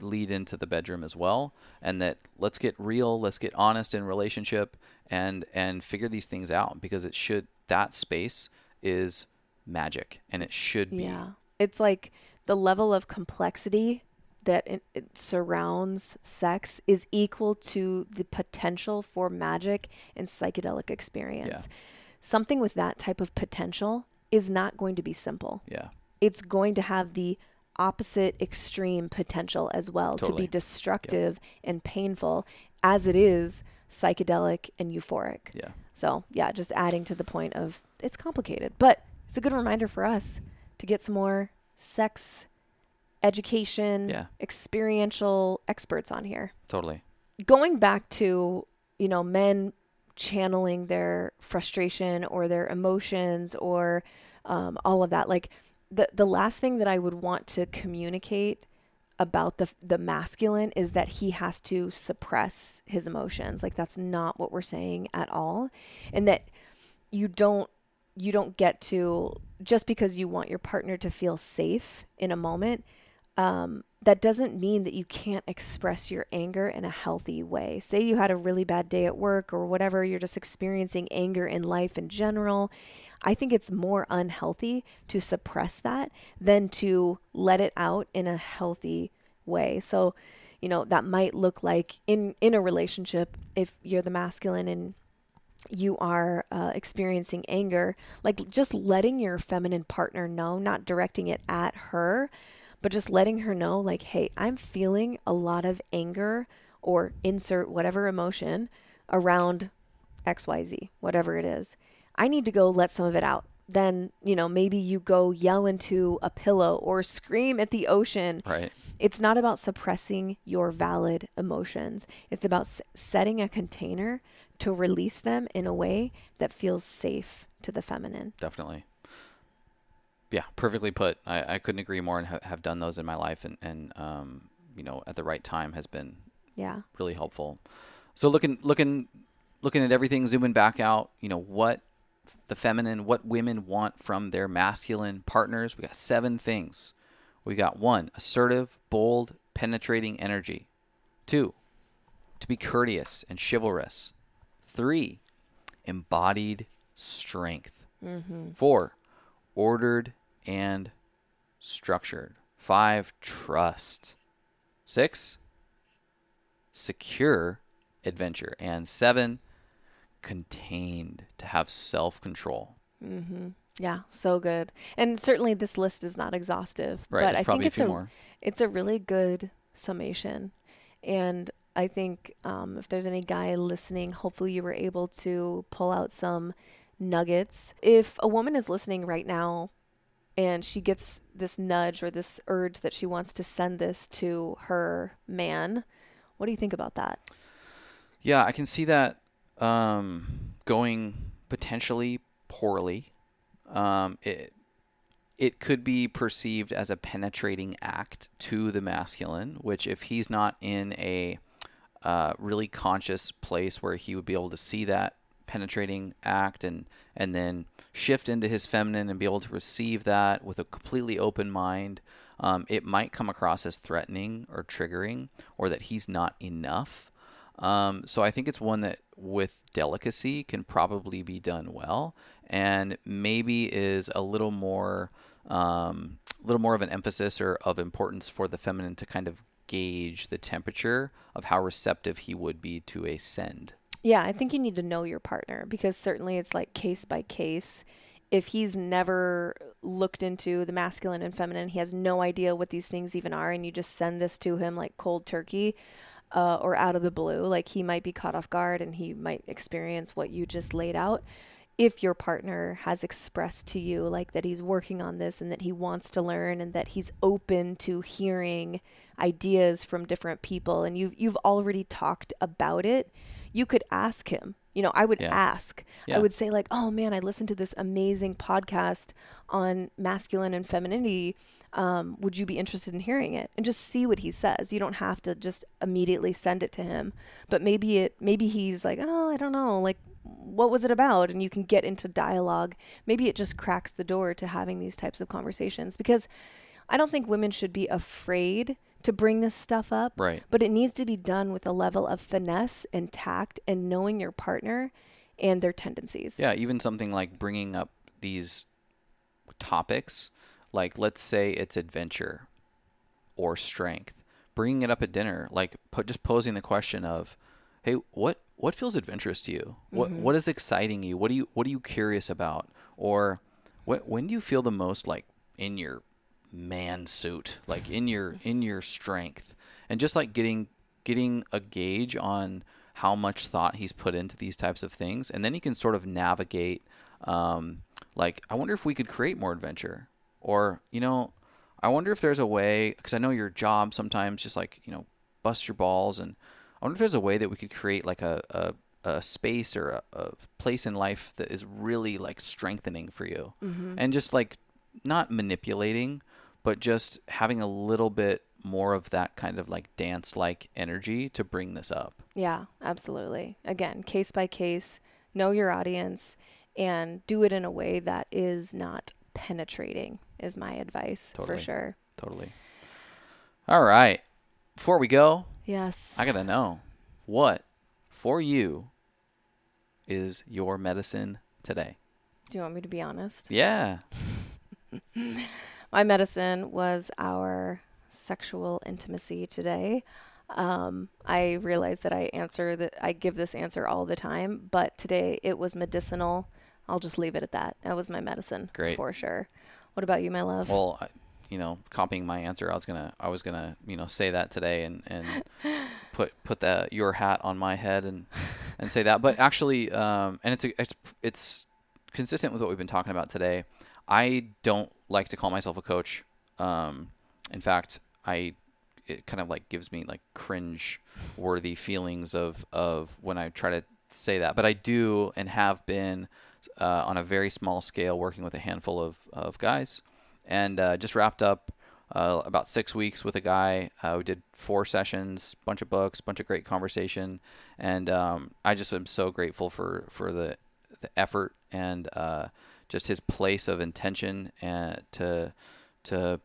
lead into the bedroom as well and that let's get real let's get honest in relationship and and figure these things out because it should that space is magic and it should be. Yeah. It's like the level of complexity that it, it surrounds sex is equal to the potential for magic and psychedelic experience. Yeah. something with that type of potential is not going to be simple. Yeah. It's going to have the opposite extreme potential as well totally. to be destructive and painful as it is psychedelic and euphoric. Yeah. So, yeah, just adding to the point of it's complicated, but it's a good reminder for us to get some more sex education, yeah. experiential experts on here. Totally. Going back to, you know, men channeling their frustration or their emotions or um, all of that, like the the last thing that I would want to communicate about the the masculine is that he has to suppress his emotions. Like that's not what we're saying at all. And that you don't you don't get to just because you want your partner to feel safe in a moment um, that doesn't mean that you can't express your anger in a healthy way. Say you had a really bad day at work or whatever, you're just experiencing anger in life in general. I think it's more unhealthy to suppress that than to let it out in a healthy way. So, you know, that might look like in in a relationship if you're the masculine and you are uh, experiencing anger, like just letting your feminine partner know, not directing it at her, but just letting her know, like, hey, I'm feeling a lot of anger or insert whatever emotion around XYZ, whatever it is. I need to go let some of it out. Then, you know, maybe you go yell into a pillow or scream at the ocean. Right. It's not about suppressing your valid emotions. It's about s- setting a container to release them in a way that feels safe to the feminine. Definitely. Yeah, perfectly put. I, I couldn't agree more and ha- have done those in my life and, and um, you know, at the right time has been yeah really helpful. So looking looking looking at everything, zooming back out, you know, what the feminine, what women want from their masculine partners. We got seven things. We got one, assertive, bold, penetrating energy. Two, to be courteous and chivalrous. Three, embodied strength. Mm-hmm. Four, ordered and structured. Five, trust. Six, secure adventure. And seven, contained, to have self control. Mm-hmm. Yeah, so good. And certainly this list is not exhaustive, right, but I think it's a, more. it's a really good summation. And I think um, if there's any guy listening, hopefully you were able to pull out some nuggets. If a woman is listening right now and she gets this nudge or this urge that she wants to send this to her man, what do you think about that? Yeah, I can see that um, going potentially poorly. Um, it it could be perceived as a penetrating act to the masculine, which if he's not in a uh, really conscious place where he would be able to see that penetrating act and and then shift into his feminine and be able to receive that with a completely open mind, um, it might come across as threatening or triggering, or that he's not enough. Um, so I think it's one that with delicacy can probably be done well and maybe is a little more um, a little more of an emphasis or of importance for the feminine to kind of gauge the temperature of how receptive he would be to a send. Yeah, I think you need to know your partner because certainly it's like case by case. If he's never looked into the masculine and feminine, he has no idea what these things even are, and you just send this to him like cold turkey uh, or out of the blue, like he might be caught off guard and he might experience what you just laid out if your partner has expressed to you like that he's working on this and that he wants to learn and that he's open to hearing ideas from different people and you've you've already talked about it, you could ask him. You know, I would yeah. ask. Yeah. I would say like, "Oh man, I listened to this amazing podcast on masculine and femininity. Um, would you be interested in hearing it?" And just see what he says. You don't have to just immediately send it to him, but maybe it maybe he's like, "Oh, I don't know. Like what was it about? And you can get into dialogue. Maybe it just cracks the door to having these types of conversations. Because i don't think women should be afraid to bring this stuff up. Right. But it needs to be done with a level of finesse and tact and knowing your partner and their tendencies. Yeah even something like bringing up these topics like let's say it's adventure or strength bringing it up at dinner like put, just posing the question of hey what what feels adventurous to you? What mm-hmm. what is exciting you? What do you what are you curious about? Or what when do you feel the most like in your man suit, like in your in your strength? And just like getting getting a gauge on how much thought he's put into these types of things, and then you can sort of navigate. Um, like, I wonder if we could create more adventure, or you know, I wonder if there's a way because I know your job sometimes just like you know bust your balls and I wonder if there's a way that we could create like a, a, a space or a, a, place in life that is really like strengthening for you mm-hmm. and just like not manipulating, but just having a little bit more of that kind of like dance like energy to bring this up. Yeah, absolutely. Again, case by case, know your audience and do it in a way that is not penetrating, is my advice totally. for sure. Totally. All right. Before we go, Yes. I got to know what for you is your medicine today? Do you want me to be honest? Yeah. My medicine was our sexual intimacy today. Um, I realize that I answer that I give this answer all the time, but today it was medicinal. I'll just leave it at that. That was my medicine. Great. For sure. What about you, my love? Well, you know, copying my answer, I was gonna I was gonna you know say that today and and put put that your hat on my head and and say that. But actually, um, and it's a, it's it's consistent with what we've been talking about today. I don't like to call myself a coach. Um, in fact, I it kind of like gives me like cringe worthy feelings of of when I try to say that. But I do and have been uh, on a very small scale working with a handful of, of guys and uh, just wrapped up uh, about six weeks with a guy. Uh, we did four sessions, bunch of books, bunch of great conversation, and um, I just am so grateful for for the the effort and uh, just his place of intention and to to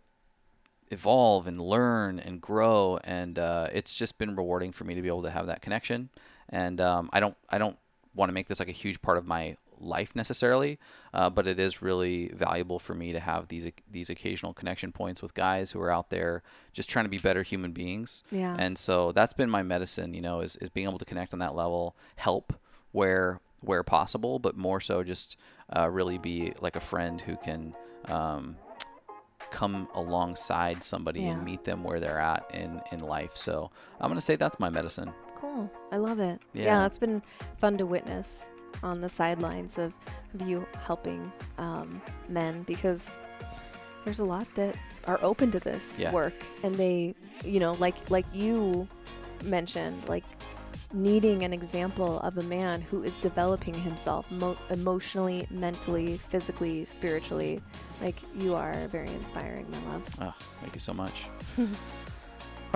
evolve and learn and grow, and uh, it's just been rewarding for me to be able to have that connection. And um, I don't I don't want to make this like a huge part of my life necessarily, uh, but it is really valuable for me to have these these occasional connection points with guys who are out there just trying to be better human beings. Yeah. And so that's been my medicine, you know, is, is being able to connect on that level, help where where possible, but more so just uh, really be like a friend who can um, come alongside somebody yeah. and meet them where they're at in in life. So I'm gonna say that's my medicine. Cool. I love it. Yeah, yeah it's been fun to witness on the sidelines of, of you helping um, men because there's a lot that are open to this yeah. work and they you know like like you mentioned like needing an example of a man who is developing himself mo- emotionally mentally physically spiritually like you are very inspiring my love oh thank you so much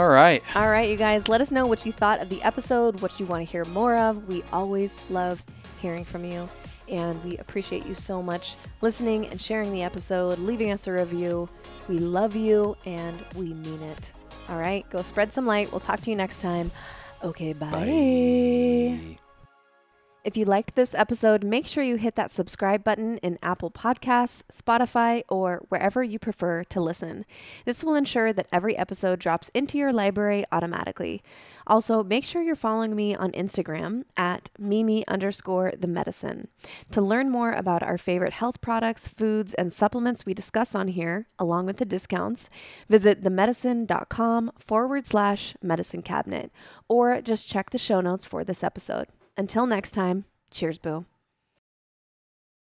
all right all right you guys let us know what you thought of the episode what you want to hear more of we always love hearing from you. And we appreciate you so much listening and sharing the episode, leaving us a review. We love you and we mean it. All right, go spread some light. We'll talk to you next time. Okay, bye. Bye. If you liked this episode, make sure you hit that subscribe button in Apple Podcasts, Spotify, or wherever you prefer to listen. This will ensure that every episode drops into your library automatically. Also, make sure you're following me on Instagram at Mimi underscore the medicine. To learn more about our favorite health products, foods, and supplements we discuss on here, along with the discounts, visit themedicin.com forward slash Medicin Cabinet, or just check the show notes for this episode. Until next time, cheers, boo.